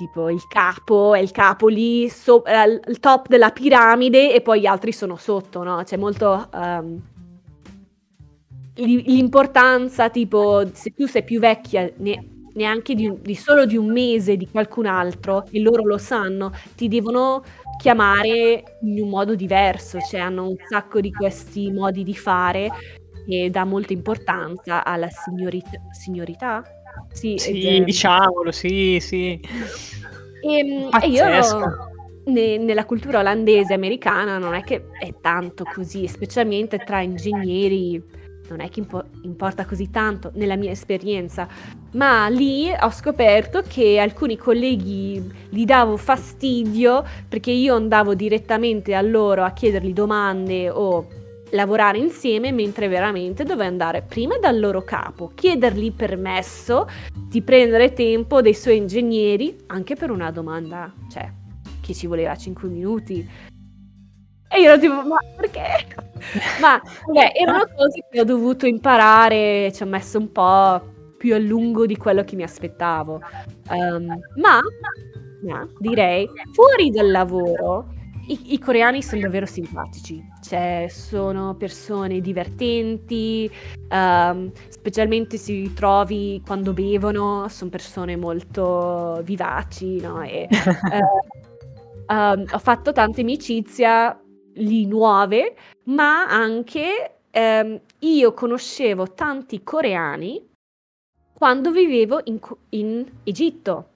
tipo il capo è il capo lì so- al top della piramide e poi gli altri sono sotto, no? C'è molto li- l'importanza tipo se tu sei più vecchia ne- neanche di, di solo di un mese di qualcun altro e loro lo sanno, ti devono chiamare in un modo diverso, cioè hanno un sacco di questi modi di fare che dà molta importanza alla signorit- signorità. Sì, Sì, diciamolo, sì, sì. Ehm, e io ne- nella cultura olandese americana non è che è tanto così, specialmente tra ingegneri non è che impo- importa così tanto nella mia esperienza, ma lì ho scoperto che alcuni colleghi gli davo fastidio perché io andavo direttamente a loro a chiedergli domande o lavorare insieme mentre veramente dovevo andare prima dal loro capo, chiedergli permesso di prendere tempo dei suoi ingegneri anche per una domanda, cioè, che ci voleva 5 minuti. E io ero tipo, ma perché? ma vabbè, erano cose che ho dovuto imparare, ci ho messo un po' più a lungo di quello che mi aspettavo. Ehm, ma, ma direi, fuori dal lavoro, i, i coreani sono davvero simpatici, cioè sono persone divertenti, ehm, specialmente se trovi quando bevono, sono persone molto vivaci, no? E, eh, ehm, ho fatto tante amicizia lì nuove, ma anche ehm, io conoscevo tanti coreani quando vivevo in, in Egitto,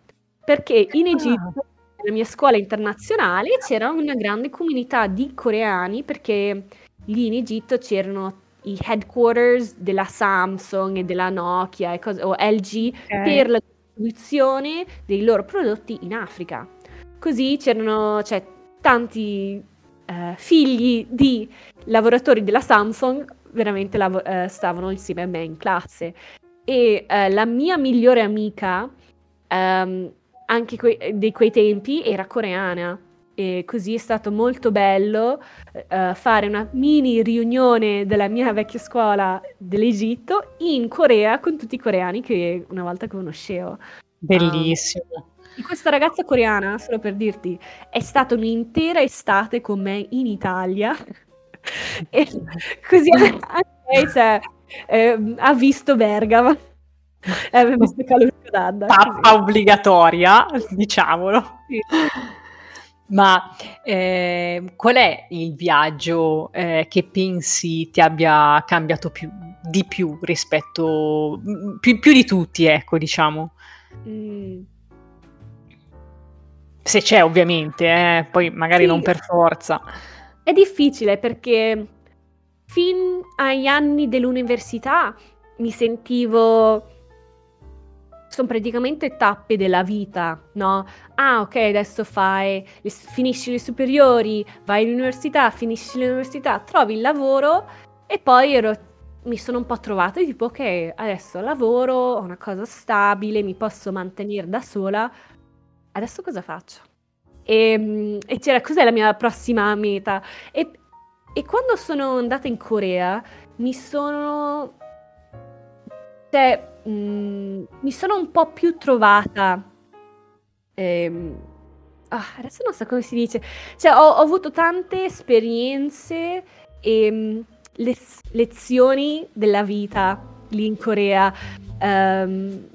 perché in Egitto, nella mia scuola internazionale, c'era una grande comunità di coreani, perché lì in Egitto c'erano i headquarters della Samsung e della Nokia e cose- o LG per la distribuzione dei loro prodotti in Africa. Così c'erano cioè, tanti eh, figli di lavoratori della Samsung veramente lavo- eh, stavano insieme a me in classe. E eh, la mia migliore amica, ehm, anche que- di quei tempi, era coreana. E così è stato molto bello eh, fare una mini riunione della mia vecchia scuola dell'Egitto in Corea con tutti i coreani che una volta conoscevo. Bellissimo. Di questa ragazza coreana, solo per dirti, è stata un'intera estate con me in Italia. e così anche lei cioè, ehm, ha visto Bergamo. E aveva visto Calusco d'Adda. Tappa obbligatoria, diciamolo. Sì. Ma eh, qual è il viaggio eh, che pensi ti abbia cambiato più, di più rispetto, mm, più, più di tutti, ecco, diciamo? Mm. Se c'è, ovviamente, eh, poi magari Sì. non per forza. È difficile perché fin agli anni dell'università mi sentivo sono praticamente tappe della vita, no? Ah, ok, adesso fai, le, finisci le superiori, vai all'università, finisci l'università, trovi il lavoro e poi ero, mi sono un po' trovata tipo, ok, adesso lavoro, ho una cosa stabile, mi posso mantenere da sola, adesso cosa faccio? E, ehm, e c'era, cos'è la mia prossima meta? E, e quando sono andata in Corea mi sono... Cioè, mh, mm, mi sono un po' più trovata... Ehm, ah, adesso non so come si dice. Cioè, ho, ho avuto tante esperienze e mm, le, lezioni della vita lì in Corea um,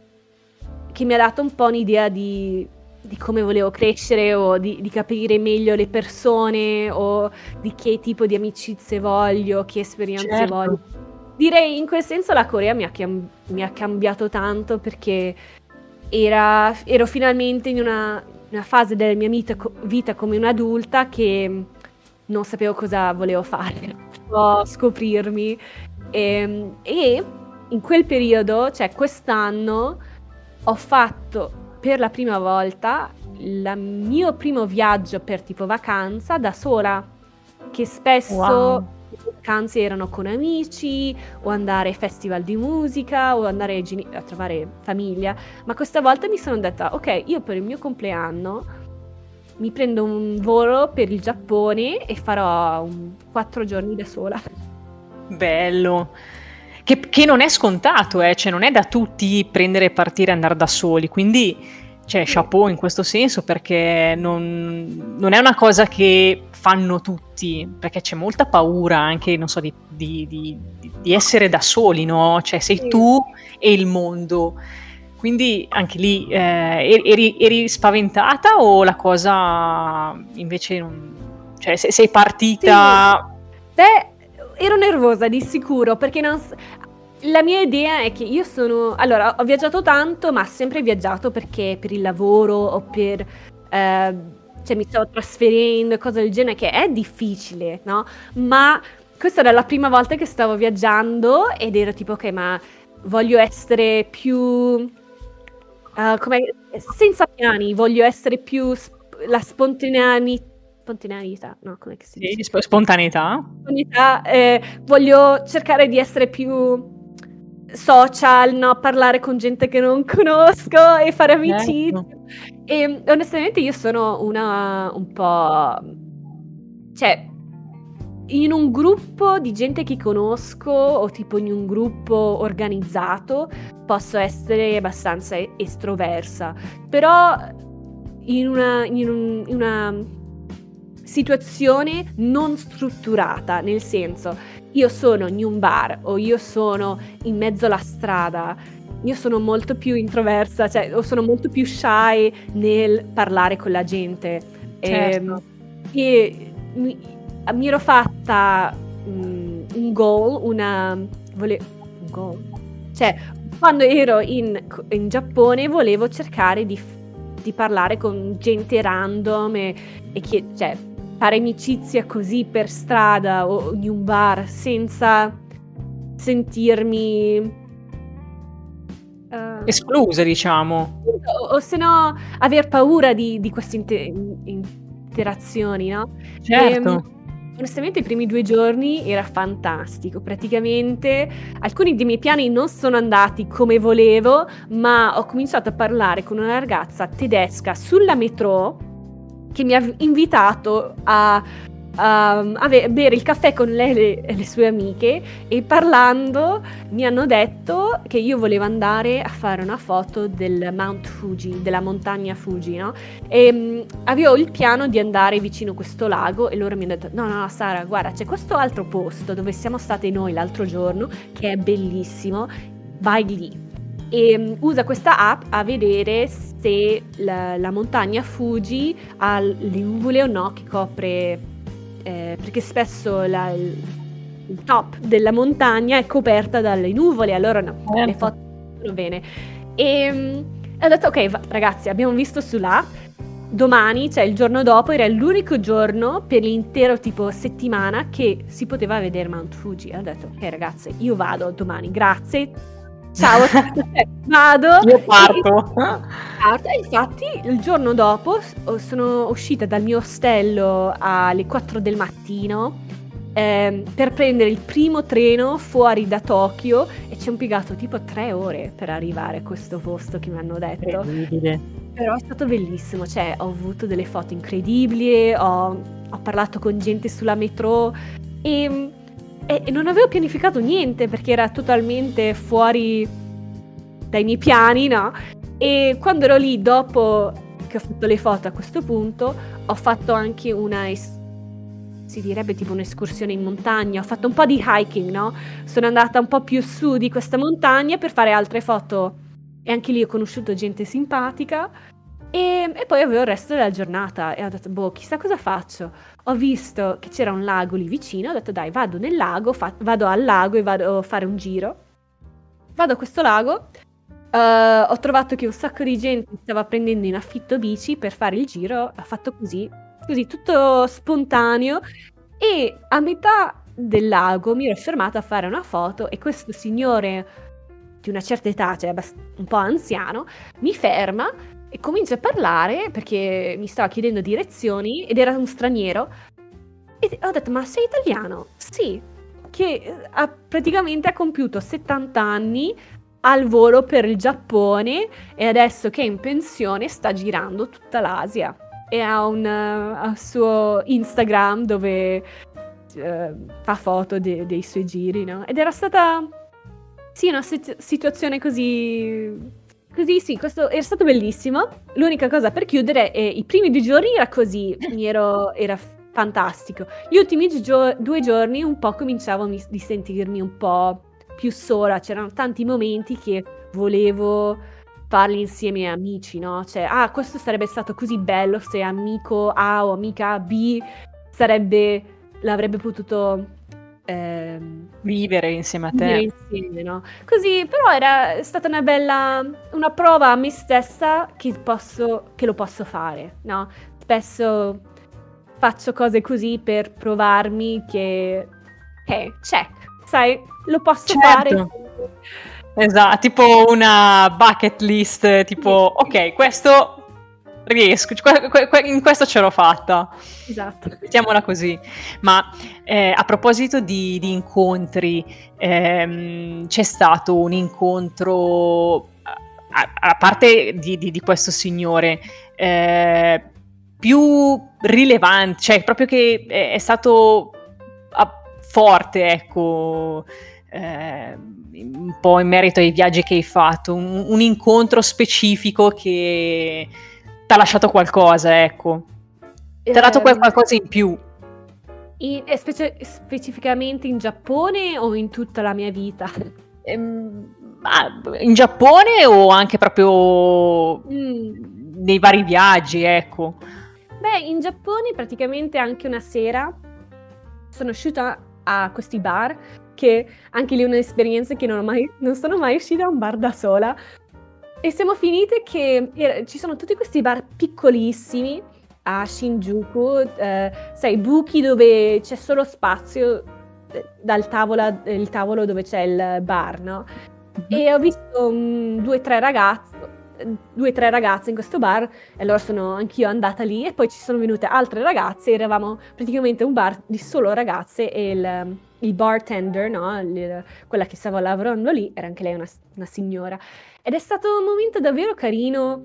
che mi ha dato un po' un'idea di di come volevo crescere o di, di, capire meglio le persone o di che tipo di amicizie voglio, che esperienze certo. voglio. Direi in quel senso la Corea mi ha, chiam- mi ha cambiato tanto perché era, ero finalmente in una, una fase della mia vita, vita, come un'adulta che non sapevo cosa volevo fare, o scoprirmi. E, ehm, e in quel periodo, cioè quest'anno, ho fatto per la prima volta il mio primo viaggio per tipo vacanza da sola, che spesso wow. Le vacanze erano con amici o andare ai festival di musica o andare a trovare famiglia, ma questa volta mi sono detta ok, io per il mio compleanno mi prendo un volo per il Giappone e farò un, quattro giorni da sola. Bello. Che, che non è scontato, eh? cioè non è da tutti prendere e partire e andare da soli, quindi cioè, chapeau in questo senso perché non, non, è una cosa che fanno tutti, perché c'è molta paura anche, non so, di, di, di, di essere da soli, no? Cioè sei tu e il mondo. Quindi anche lì eh, eri, eri, spaventata o la cosa invece non... Cioè sei partita... Sì. Beh, ero nervosa di sicuro perché non, la mia idea è che io sono... Allora, ho viaggiato tanto, ma sempre viaggiato perché per il lavoro o per... Eh, cioè mi stavo trasferendo e cose del genere, che è difficile, no? Ma questa era la prima volta che stavo viaggiando ed ero tipo, ok, ma voglio essere più... Uh, come, senza piani, voglio essere più sp- la spontaneità spontaneità, no, come si dice? Sì, spontaneità. spontaneità eh, voglio cercare di essere più social, no? parlare con gente che non conosco e fare amicizie. Certo. E onestamente io sono una un po'... cioè, in un gruppo di gente che conosco o tipo in un gruppo organizzato posso essere abbastanza estroversa, però in una, in un, in una situazione non strutturata, nel senso io sono in un bar o io sono in mezzo alla strada, io sono molto più introversa, cioè o sono molto più shy nel parlare con la gente. Certo. E, e mi, mi, ero fatta um, un goal, una... Vole, un goal? Cioè, quando ero in, in Giappone volevo cercare di, di, parlare con gente random e, e che, cioè, fare amicizia così per strada o in un bar senza sentirmi uh, esclusa, diciamo. O, o se no aver paura di, di queste inter- interazioni, no? Certo. E, ehm, onestamente i primi due giorni era fantastico, praticamente alcuni dei miei piani non sono andati come volevo, ma ho cominciato a parlare con una ragazza tedesca sulla metro che mi ha invitato a, a, a bere il caffè con lei e le sue amiche e parlando mi hanno detto che io volevo andare a fare una foto del Mount Fuji, della montagna Fuji, no? E um, avevo il piano di andare vicino a questo lago e loro mi hanno detto no, no, Sara, guarda, c'è questo altro posto dove siamo state noi l'altro giorno che è bellissimo, vai lì e um, usa questa app a vedere se la, la montagna Fuji ha le nuvole o no che copre, eh, perché spesso la, il, il, top della montagna è coperta dalle nuvole, allora no, certo. le foto vanno bene. E um, ho detto ok ragazzi abbiamo visto sull'app, domani, cioè il giorno dopo, era l'unico giorno per l'intero tipo settimana che si poteva vedere Mount Fuji. Ho detto, ok ragazze, io vado domani, grazie, ciao, vado. Io parto. E infatti il giorno dopo sono uscita dal mio ostello alle 4 del mattino eh, per prendere il primo treno fuori da Tokyo e ci ho impiegato tipo tre ore per arrivare a questo posto che mi hanno detto. Incredibile. Però è stato bellissimo, cioè ho avuto delle foto incredibili, ho, ho parlato con gente sulla metro e, e, non avevo pianificato niente perché era totalmente fuori dai miei piani, no? E quando ero lì dopo che ho fatto le foto a questo punto, ho fatto anche una es- si direbbe tipo un'escursione in montagna, ho fatto un po' di hiking, no? Sono andata un po' più su di questa montagna per fare altre foto e anche lì ho conosciuto gente simpatica e, e poi avevo il resto della giornata e ho detto, boh, chissà cosa faccio. Ho visto che c'era un lago lì vicino, ho detto, dai, vado nel lago, fa- vado al lago e vado a fare un giro. Vado a questo lago, uh, ho trovato che un sacco di gente stava prendendo in affitto bici per fare il giro, ho fatto così, così tutto spontaneo e a metà del lago mi ero fermata a fare una foto e questo signore di una certa età, cioè un po' anziano, mi ferma e comincia a parlare perché mi stava chiedendo direzioni ed era un straniero e ho detto ma sei italiano? Sì, che ha, praticamente ha compiuto 70 anni al volo per il Giappone e adesso che è in pensione sta girando tutta l'Asia e ha un uh, suo Instagram dove uh, fa foto de- dei suoi giri, no? Ed era stata, sì, una sit- situazione così... Così sì, questo era stato bellissimo. L'unica cosa per chiudere è i primi due giorni era così, mi ero, era fantastico. Gli ultimi gio- due giorni un po' cominciavo mi- di sentirmi un po' più sola, c'erano tanti momenti che volevo farli insieme a amici, no? Cioè, ah, questo sarebbe stato così bello se amico A o amica B sarebbe, l'avrebbe potuto ehm, vivere insieme a te. Vivere insieme, no? Così, però era stata una bella, una prova a me stessa che, posso, che lo posso fare, no? Spesso faccio cose così per provarmi che, ok, check, sai, lo posso certo. fare Esatto, tipo una bucket list, tipo, ok, questo riesco, in questo ce l'ho fatta. Esatto. Mettiamola così. Ma eh, a proposito di, di incontri, ehm, c'è stato un incontro, a, a parte di, di, di, questo signore, eh, più rilevante, cioè proprio che è, è stato a, forte, ecco. Eh, un po' in merito ai viaggi che hai fatto, un, un incontro specifico che ti ha lasciato qualcosa, ecco. Ti ha dato ehm, qualcosa in più. In, specie, specificamente in Giappone o in tutta la mia vita? Ehm, in Giappone o anche proprio mm. nei vari viaggi, ecco. Beh, in Giappone praticamente anche una sera sono uscita a questi bar che anche lì è un'esperienza che non, mai, non sono mai uscita a un bar da sola. E siamo finite che eh, ci sono tutti questi bar piccolissimi a Shinjuku, eh, sai, buchi dove c'è solo spazio eh, dal tavola, il tavolo dove c'è il bar, no? Mm-hmm. E ho visto um, due o tre ragazzi, due o tre ragazze in questo bar e allora sono anch'io andata lì e poi ci sono venute altre ragazze, eravamo praticamente un bar di solo ragazze e il il bartender, no? quella che stava lavorando lì, era anche lei una, una, signora. Ed è stato un momento davvero carino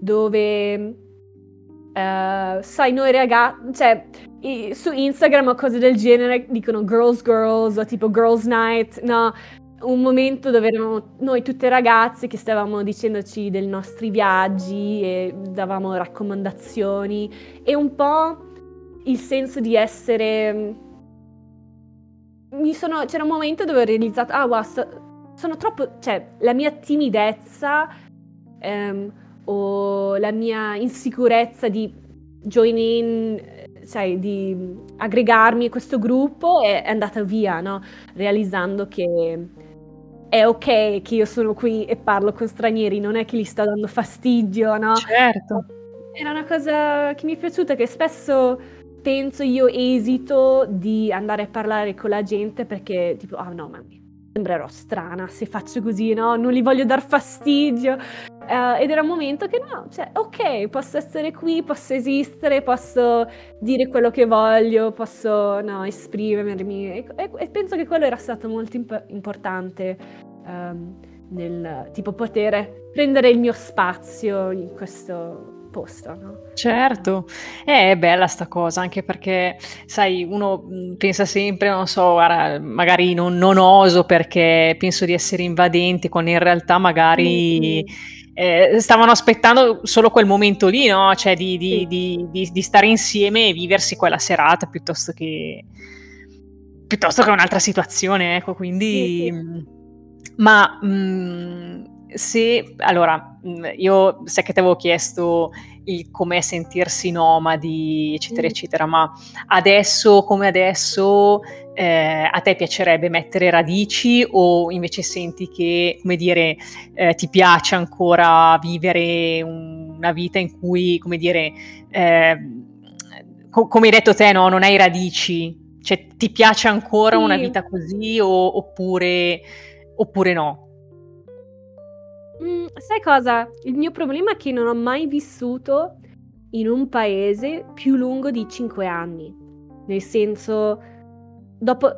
dove, uh, sai, noi ragazzi, cioè, i, su Instagram o cose del genere dicono girls girls o tipo girls night, no? Un momento dove eravamo noi tutte ragazze che stavamo dicendoci dei nostri viaggi e davamo raccomandazioni e un po' il senso di essere sono, c'era un momento dove ho realizzato, ah wow, so, sono troppo, cioè la mia timidezza um, o la mia insicurezza di join in, sai, di aggregarmi a questo gruppo è, è andata via, no? Realizzando che è ok che io sono qui e parlo con stranieri, non è che gli sto dando fastidio, no? Certo. Era una cosa che mi è piaciuta, che spesso penso io esito di andare a parlare con la gente perché tipo, ah oh, no, ma sembrerò strana se faccio così, no? Non li voglio dar fastidio. Uh, ed era un momento che no, cioè, ok, posso essere qui, posso esistere, posso dire quello che voglio, posso no, esprimermi. E, e, e, penso che quello era stato molto imp- importante um, nel tipo poter prendere il mio spazio in questo posto, no? Certo, è bella sta cosa, anche perché, sai, uno pensa sempre, non so, guarda, magari non, non oso perché penso di essere invadente, quando in realtà magari... Mm-hmm. Eh, stavano aspettando solo quel momento lì, no? Cioè di, di, sì. di, di, stare insieme e viversi quella serata piuttosto che, piuttosto che un'altra situazione, ecco, quindi... Sì, sì. Ma mh, se, allora, mm, io sai che ti avevo chiesto il com'è sentirsi nomadi, eccetera, mm. eccetera, ma adesso come adesso eh, a te piacerebbe mettere radici o invece senti che, come dire, eh, ti piace ancora vivere una vita in cui, come dire, eh, co- come hai detto te, no, non hai radici? Cioè, ti piace ancora sì. una vita così o, oppure, oppure no? Mm, sai cosa? Il mio problema è che non ho mai vissuto in un paese più lungo di 5 anni. Nel senso, dopo...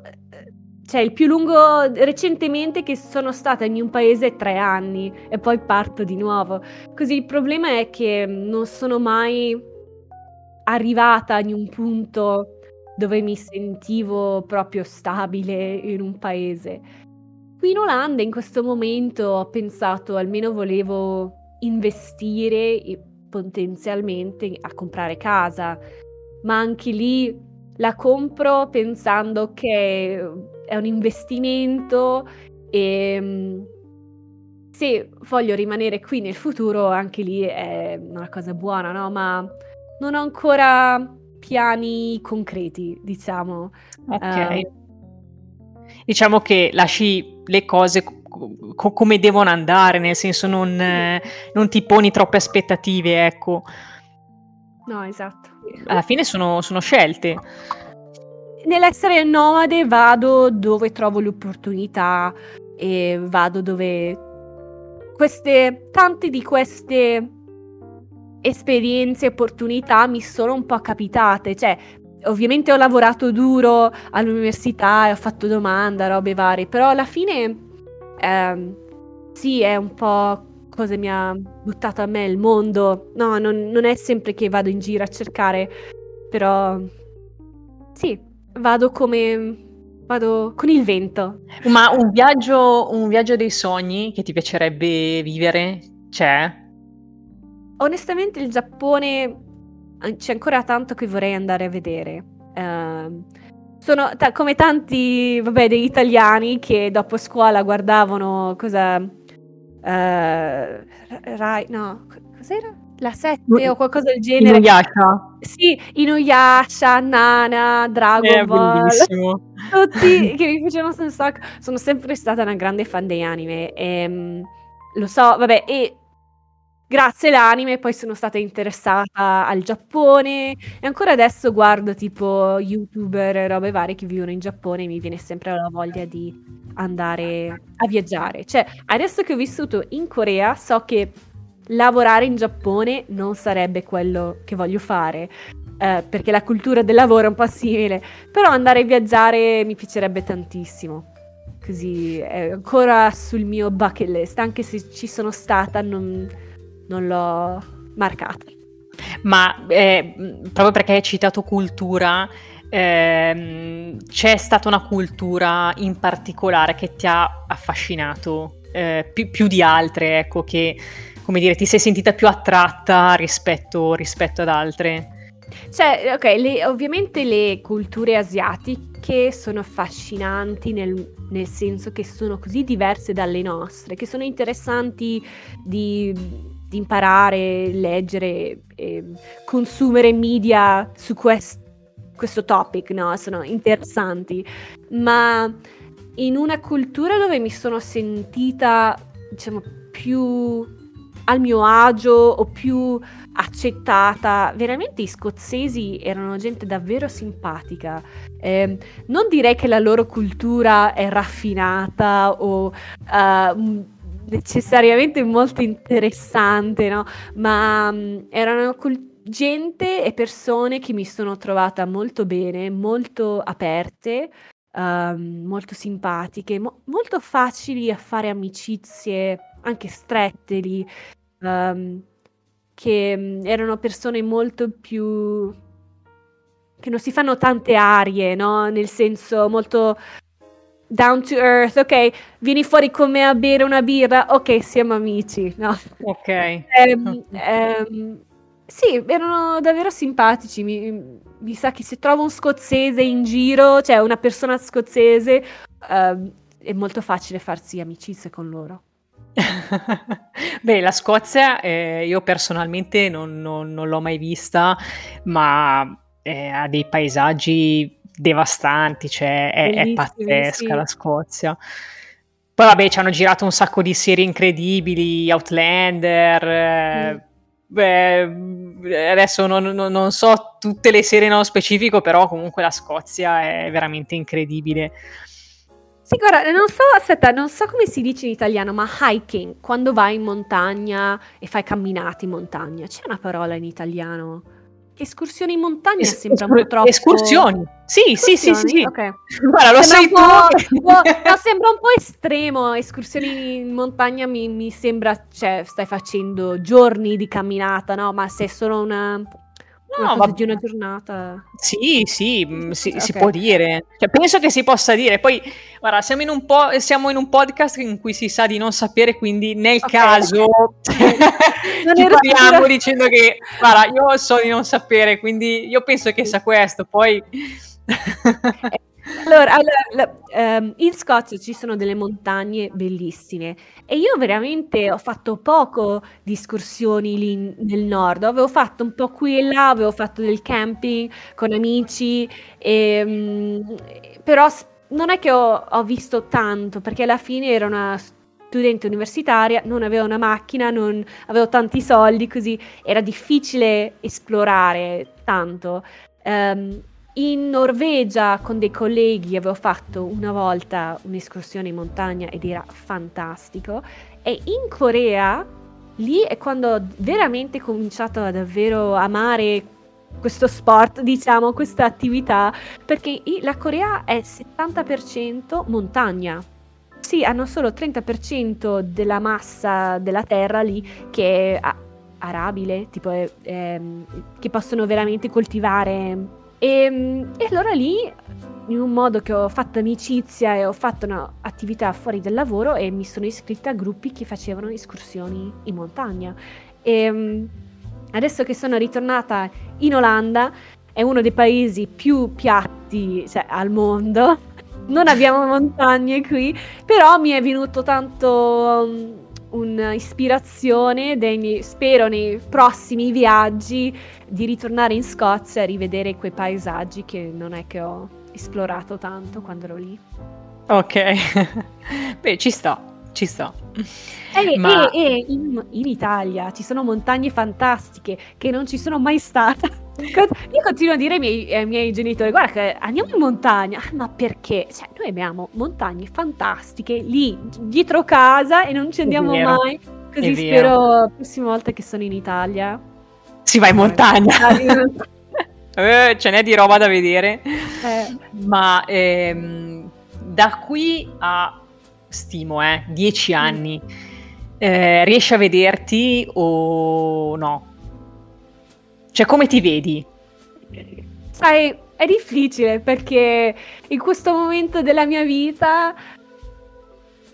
Cioè, il più lungo recentemente che sono stata in un paese è 3 anni e poi parto di nuovo. Così il problema è che non sono mai arrivata in un punto dove mi sentivo proprio stabile in un paese. Qui in Olanda in questo momento ho pensato, almeno volevo investire potenzialmente a comprare casa, ma anche lì la compro pensando che è un investimento e mm, se voglio rimanere qui nel futuro anche lì è una cosa buona, no? Ma non ho ancora piani concreti, diciamo. Ok. Uh, diciamo che lasci le cose co- come devono andare, nel senso non, eh, non, ti poni troppe aspettative, ecco. No, esatto. Alla fine sono, sono scelte. Nell'essere nomade vado dove trovo l'opportunità e vado dove queste, tante di queste esperienze, opportunità mi sono un po' capitate, cioè ovviamente ho lavorato duro all'università e ho fatto domanda, robe varie, però alla fine ehm, sì, è un po' cosa mi ha buttato a me il mondo. No, non, non, è sempre che vado in giro a cercare, però sì, vado come... vado con il vento. Ma un viaggio, un viaggio dei sogni che ti piacerebbe vivere c'è? Onestamente il Giappone c'è ancora tanto che vorrei andare a vedere. Uh, sono ta- come tanti, vabbè, degli italiani che dopo scuola guardavano cosa... Uh, Rai, no, cos'era? La 7 o qualcosa del genere. Inuyasha. Sì, Inuyasha, Nana, Dragon È Ball. Bellissimo. Tutti che mi piacevano un sacco. Sono sempre stata una grande fan degli anime. E, um, lo so, vabbè, e grazie all'anime poi sono stata interessata al Giappone e ancora adesso guardo tipo youtuber e robe varie che vivono in Giappone e mi viene sempre la voglia di andare a viaggiare. Cioè, adesso che ho vissuto in Corea so che lavorare in Giappone non sarebbe quello che voglio fare. Eh, perché la cultura del lavoro è un po' simile, però andare a viaggiare mi piacerebbe tantissimo così è ancora sul mio bucket list, anche se ci sono stata non, non l'ho marcata. Ma eh, proprio perché hai citato cultura, ehm, c'è stata una cultura in particolare che ti ha affascinato eh, più, più, di altre, ecco, che come dire, ti sei sentita più attratta rispetto, rispetto ad altre? Cioè, ok, le, ovviamente le culture asiatiche sono affascinanti nel, nel, senso che sono così diverse dalle nostre, che sono interessanti di di imparare, leggere, e consumere media su quest- questo topic, no? Sono interessanti, ma in una cultura dove mi sono sentita, diciamo, più al mio agio o più accettata. Veramente i scozzesi erano gente davvero simpatica. Eh, non direi che la loro cultura è raffinata o uh, necessariamente molto interessante, no? Ma um, erano cult- gente e persone che mi sono trovata molto bene, molto aperte, um, molto simpatiche, mo- molto facili a fare amicizie, anche strette lì, um, che um, erano persone molto più... che non si fanno tante arie, no? Nel senso molto down to earth, ok, vieni fuori con me a bere una birra, ok, siamo amici, no? Ok. Um, um, sì, erano davvero simpatici. Mi, mi, sa che se trovo un scozzese in giro, cioè una persona scozzese, uh, è molto facile farsi amicizie con loro. Beh, la Scozia eh, io personalmente non, non, non, l'ho mai vista, ma eh, ha dei paesaggi devastanti, cioè è, è pazzesca sì. la Scozia. Poi vabbè, ci hanno girato un sacco di serie incredibili, Outlander. Eh, mm Beh, adesso non, non, non, so tutte le serie nello specifico, però comunque la Scozia è veramente incredibile. Sì, guarda, non so, aspetta, non so come si dice in italiano, ma hiking, quando vai in montagna e fai camminate in montagna, c'è una parola in italiano? Escursioni in montagna es- sembra un po' troppo... Escursioni. Sì, sì, sì, sì, sì. Okay. Guarda, lo sembra sai tu. no, sembra un po' estremo. Escursioni in montagna mi, mi, sembra, cioè, stai facendo giorni di camminata, no? Ma se è solo una, No, ma... di una giornata. Sì, sì, mm, si, okay. si può dire. Cioè, penso che si possa dire. Poi, guarda, siamo in, un po', siamo in un podcast in cui si sa di non sapere, quindi nel okay. caso ci parliamo dicendo che, guarda, io so di non sapere, quindi io penso che sia questo. Poi... Allora, allora um, in Scozia ci sono delle montagne bellissime e io veramente ho fatto poco di escursioni lì nel nord, avevo fatto un po' qui e là, avevo fatto del camping con amici, e, um, però non è che ho, ho, visto tanto perché alla fine ero una studente universitaria, non avevo una macchina, non avevo tanti soldi, così era difficile esplorare tanto. Um, in Norvegia con dei colleghi avevo fatto una volta un'escursione in montagna ed era fantastico e in Corea lì è quando ho veramente cominciato a davvero amare questo sport, diciamo, questa attività, perché la Corea è 70% montagna. Sì, hanno solo 30% della massa della terra lì che è arabile, tipo è, è, che possono veramente coltivare e, ehm, e, allora lì, in un modo che ho fatto amicizia e ho fatto un'attività fuori dal lavoro e mi sono iscritta a gruppi che facevano escursioni in montagna. E ehm, adesso che sono ritornata in Olanda, è uno dei paesi più piatti cioè, al mondo. Non abbiamo montagne qui, però mi è venuto tanto un'ispirazione, dei, spero nei prossimi viaggi di ritornare in Scozia e rivedere quei paesaggi che non è che ho esplorato tanto quando ero lì. Ok, beh ci sta, ci sta. E, Ma... e, e in, in, Italia ci sono montagne fantastiche che non ci sono mai stata. Io continuo a dire ai miei, ai miei genitori: guarda, che andiamo in montagna. Ah, ma perché? Cioè, noi abbiamo montagne fantastiche lì dietro casa e non ci andiamo mai. Così spero la prossima volta che sono in Italia. Si va in montagna. eh, ce n'è di roba da vedere. Eh. Ma ehm, da qui a stimo, eh, dieci anni. Eh, riesci a vederti o no? Cioè, come ti vedi? Sai, è difficile perché in questo momento della mia vita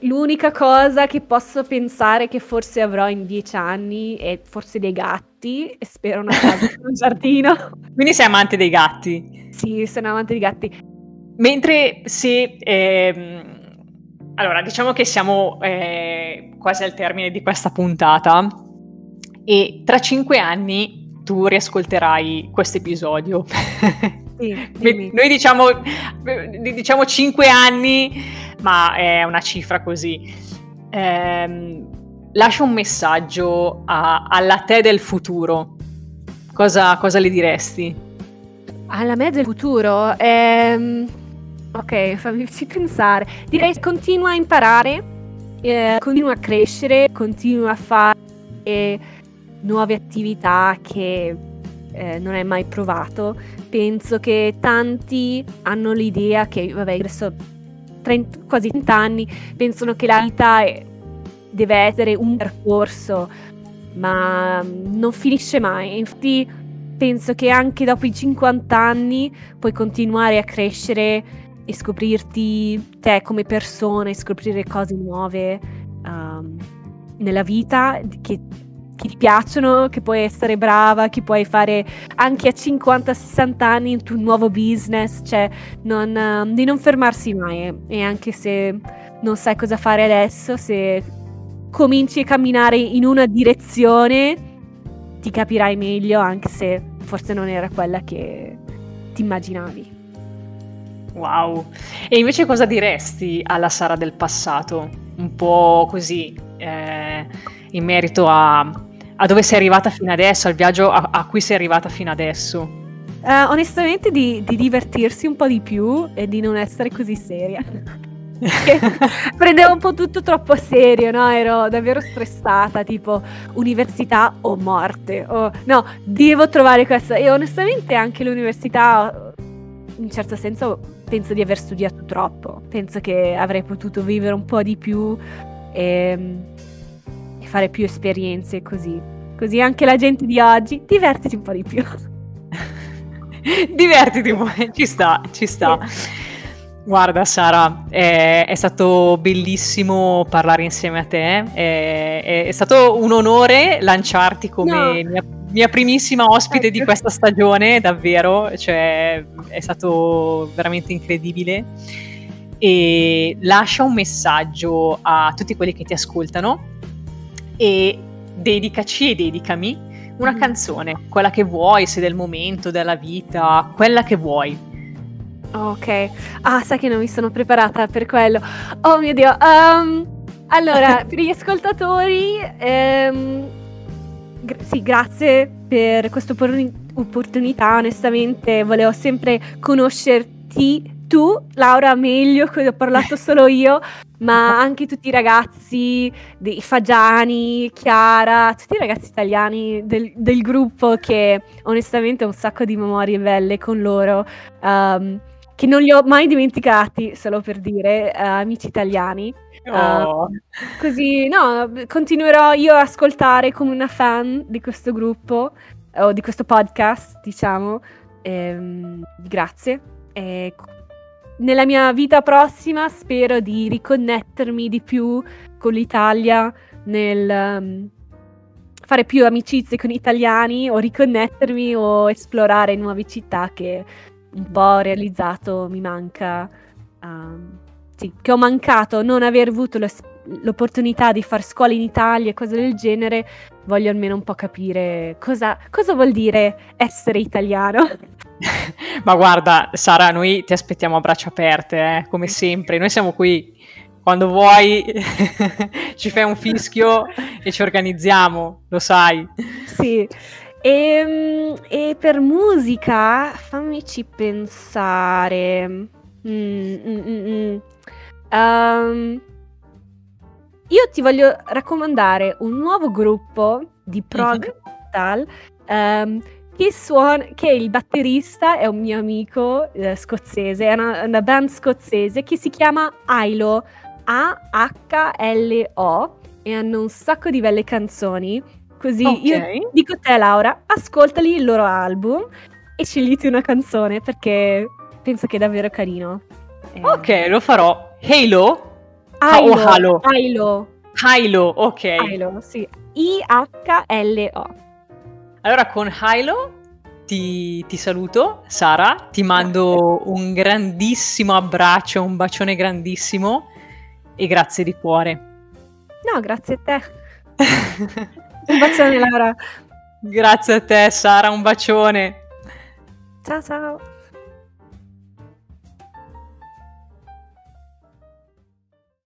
l'unica cosa che posso pensare che forse avrò in dieci anni è forse dei gatti e spero una casa un giardino. Quindi sei amante dei gatti? Sì, sono amante dei gatti. Mentre se... Ehm, allora, diciamo che siamo eh, quasi al termine di questa puntata e tra cinque anni tu riascolterai questo episodio. Sì, Noi diciamo, diciamo 5 anni, ma è una cifra così. Ehm, lascia un messaggio a, alla te del futuro, cosa, cosa le diresti? Alla me del futuro? Ehm, ok, fammi pensare. Direi continua a imparare, eh, continua a crescere, continua a fare nuove attività che eh, non hai mai provato. Penso che tanti hanno l'idea che, vabbè, adesso 30, quasi 30 anni, pensano che la vita è, deve essere un percorso, ma non finisce mai. Infatti penso che anche dopo i 50 anni puoi continuare a crescere e scoprirti te come persona e scoprire cose nuove um, nella vita che che ti piacciono, che puoi essere brava, che puoi fare anche a 50-60 anni il tuo nuovo business, cioè non, uh, di non fermarsi mai e anche se non sai cosa fare adesso, se cominci a camminare in una direzione ti capirai meglio anche se forse non era quella che ti immaginavi. Wow. E invece cosa diresti alla Sara del passato? Un po' così, eh, in merito a, a, dove sei arrivata fino adesso, al viaggio a, a cui sei arrivata fino adesso? Uh, onestamente di, di, divertirsi un po' di più e di non essere così seria. Prendevo un po' tutto troppo serio, no? Ero davvero stressata, tipo università o morte. O, no, devo trovare questa. E onestamente anche l'università, in un certo senso, penso di aver studiato troppo. Penso che avrei potuto vivere un po' di più. E, ehm, fare più esperienze così. Così anche la gente di oggi divertiti un po' di più. divertiti un po', ci sta, ci sta. Sì. Guarda Sara, è, è, stato bellissimo parlare insieme a te, è, è stato un onore lanciarti come no. mia, mia, primissima ospite ecco. di questa stagione, davvero, cioè, è stato veramente incredibile e lascia un messaggio a tutti quelli che ti ascoltano e dedicaci e dedicami una mm. canzone, quella che vuoi, se del momento, della vita, quella che vuoi. Ok, ah, sai che non mi sono preparata per quello. Oh mio Dio, um, allora, per gli ascoltatori, um, gra- sì, grazie per questa opportunità, onestamente volevo sempre conoscerti tu, Laura, meglio, che ho parlato solo io, ma anche tutti i ragazzi, dei Fagiani, Chiara, tutti i ragazzi italiani del, del gruppo che onestamente ho un sacco di memorie belle con loro, um, che non li ho mai dimenticati, solo per dire, uh, amici italiani. Oh. Uh, così, no, continuerò io a ascoltare come una fan di questo gruppo, o di questo podcast, diciamo. Ehm, grazie. E nella mia vita prossima spero di riconnettermi di più con l'Italia, nel um, fare più amicizie con italiani o riconnettermi o esplorare nuove città che un po' ho realizzato mi manca. Um, sì, che ho mancato non aver avuto l'opportunità di fare scuola in Italia e cose del genere, voglio almeno un po' capire cosa, cosa vuol dire essere italiano. Ma guarda, Sara, noi ti aspettiamo a braccia aperte, eh, come sempre. Noi siamo qui quando vuoi, ci fai un fischio e ci organizziamo, lo sai. Sì. E, ehm, e per musica, fammici pensare. Mm, mm, mm, um, io ti voglio raccomandare un nuovo gruppo di prog metal um, che suona, che il batterista è un mio amico eh, scozzese, è una, una, band scozzese che si chiama Ailo, A-H-L-O, e hanno un sacco di belle canzoni. Così okay. io dico a te, Laura, ascoltali il loro album e scegliti una canzone perché penso che è davvero carino. Eh. Ok, lo farò. Halo? Halo. Oh, Halo. Halo. Halo, ok. Halo, sì. I-H-L-O. Allora con Hilo ti, ti, saluto, Sara, ti mando un grandissimo abbraccio, un bacione grandissimo e grazie di cuore. No, grazie a te. un bacione Laura. Grazie a te Sara, un bacione. Ciao ciao.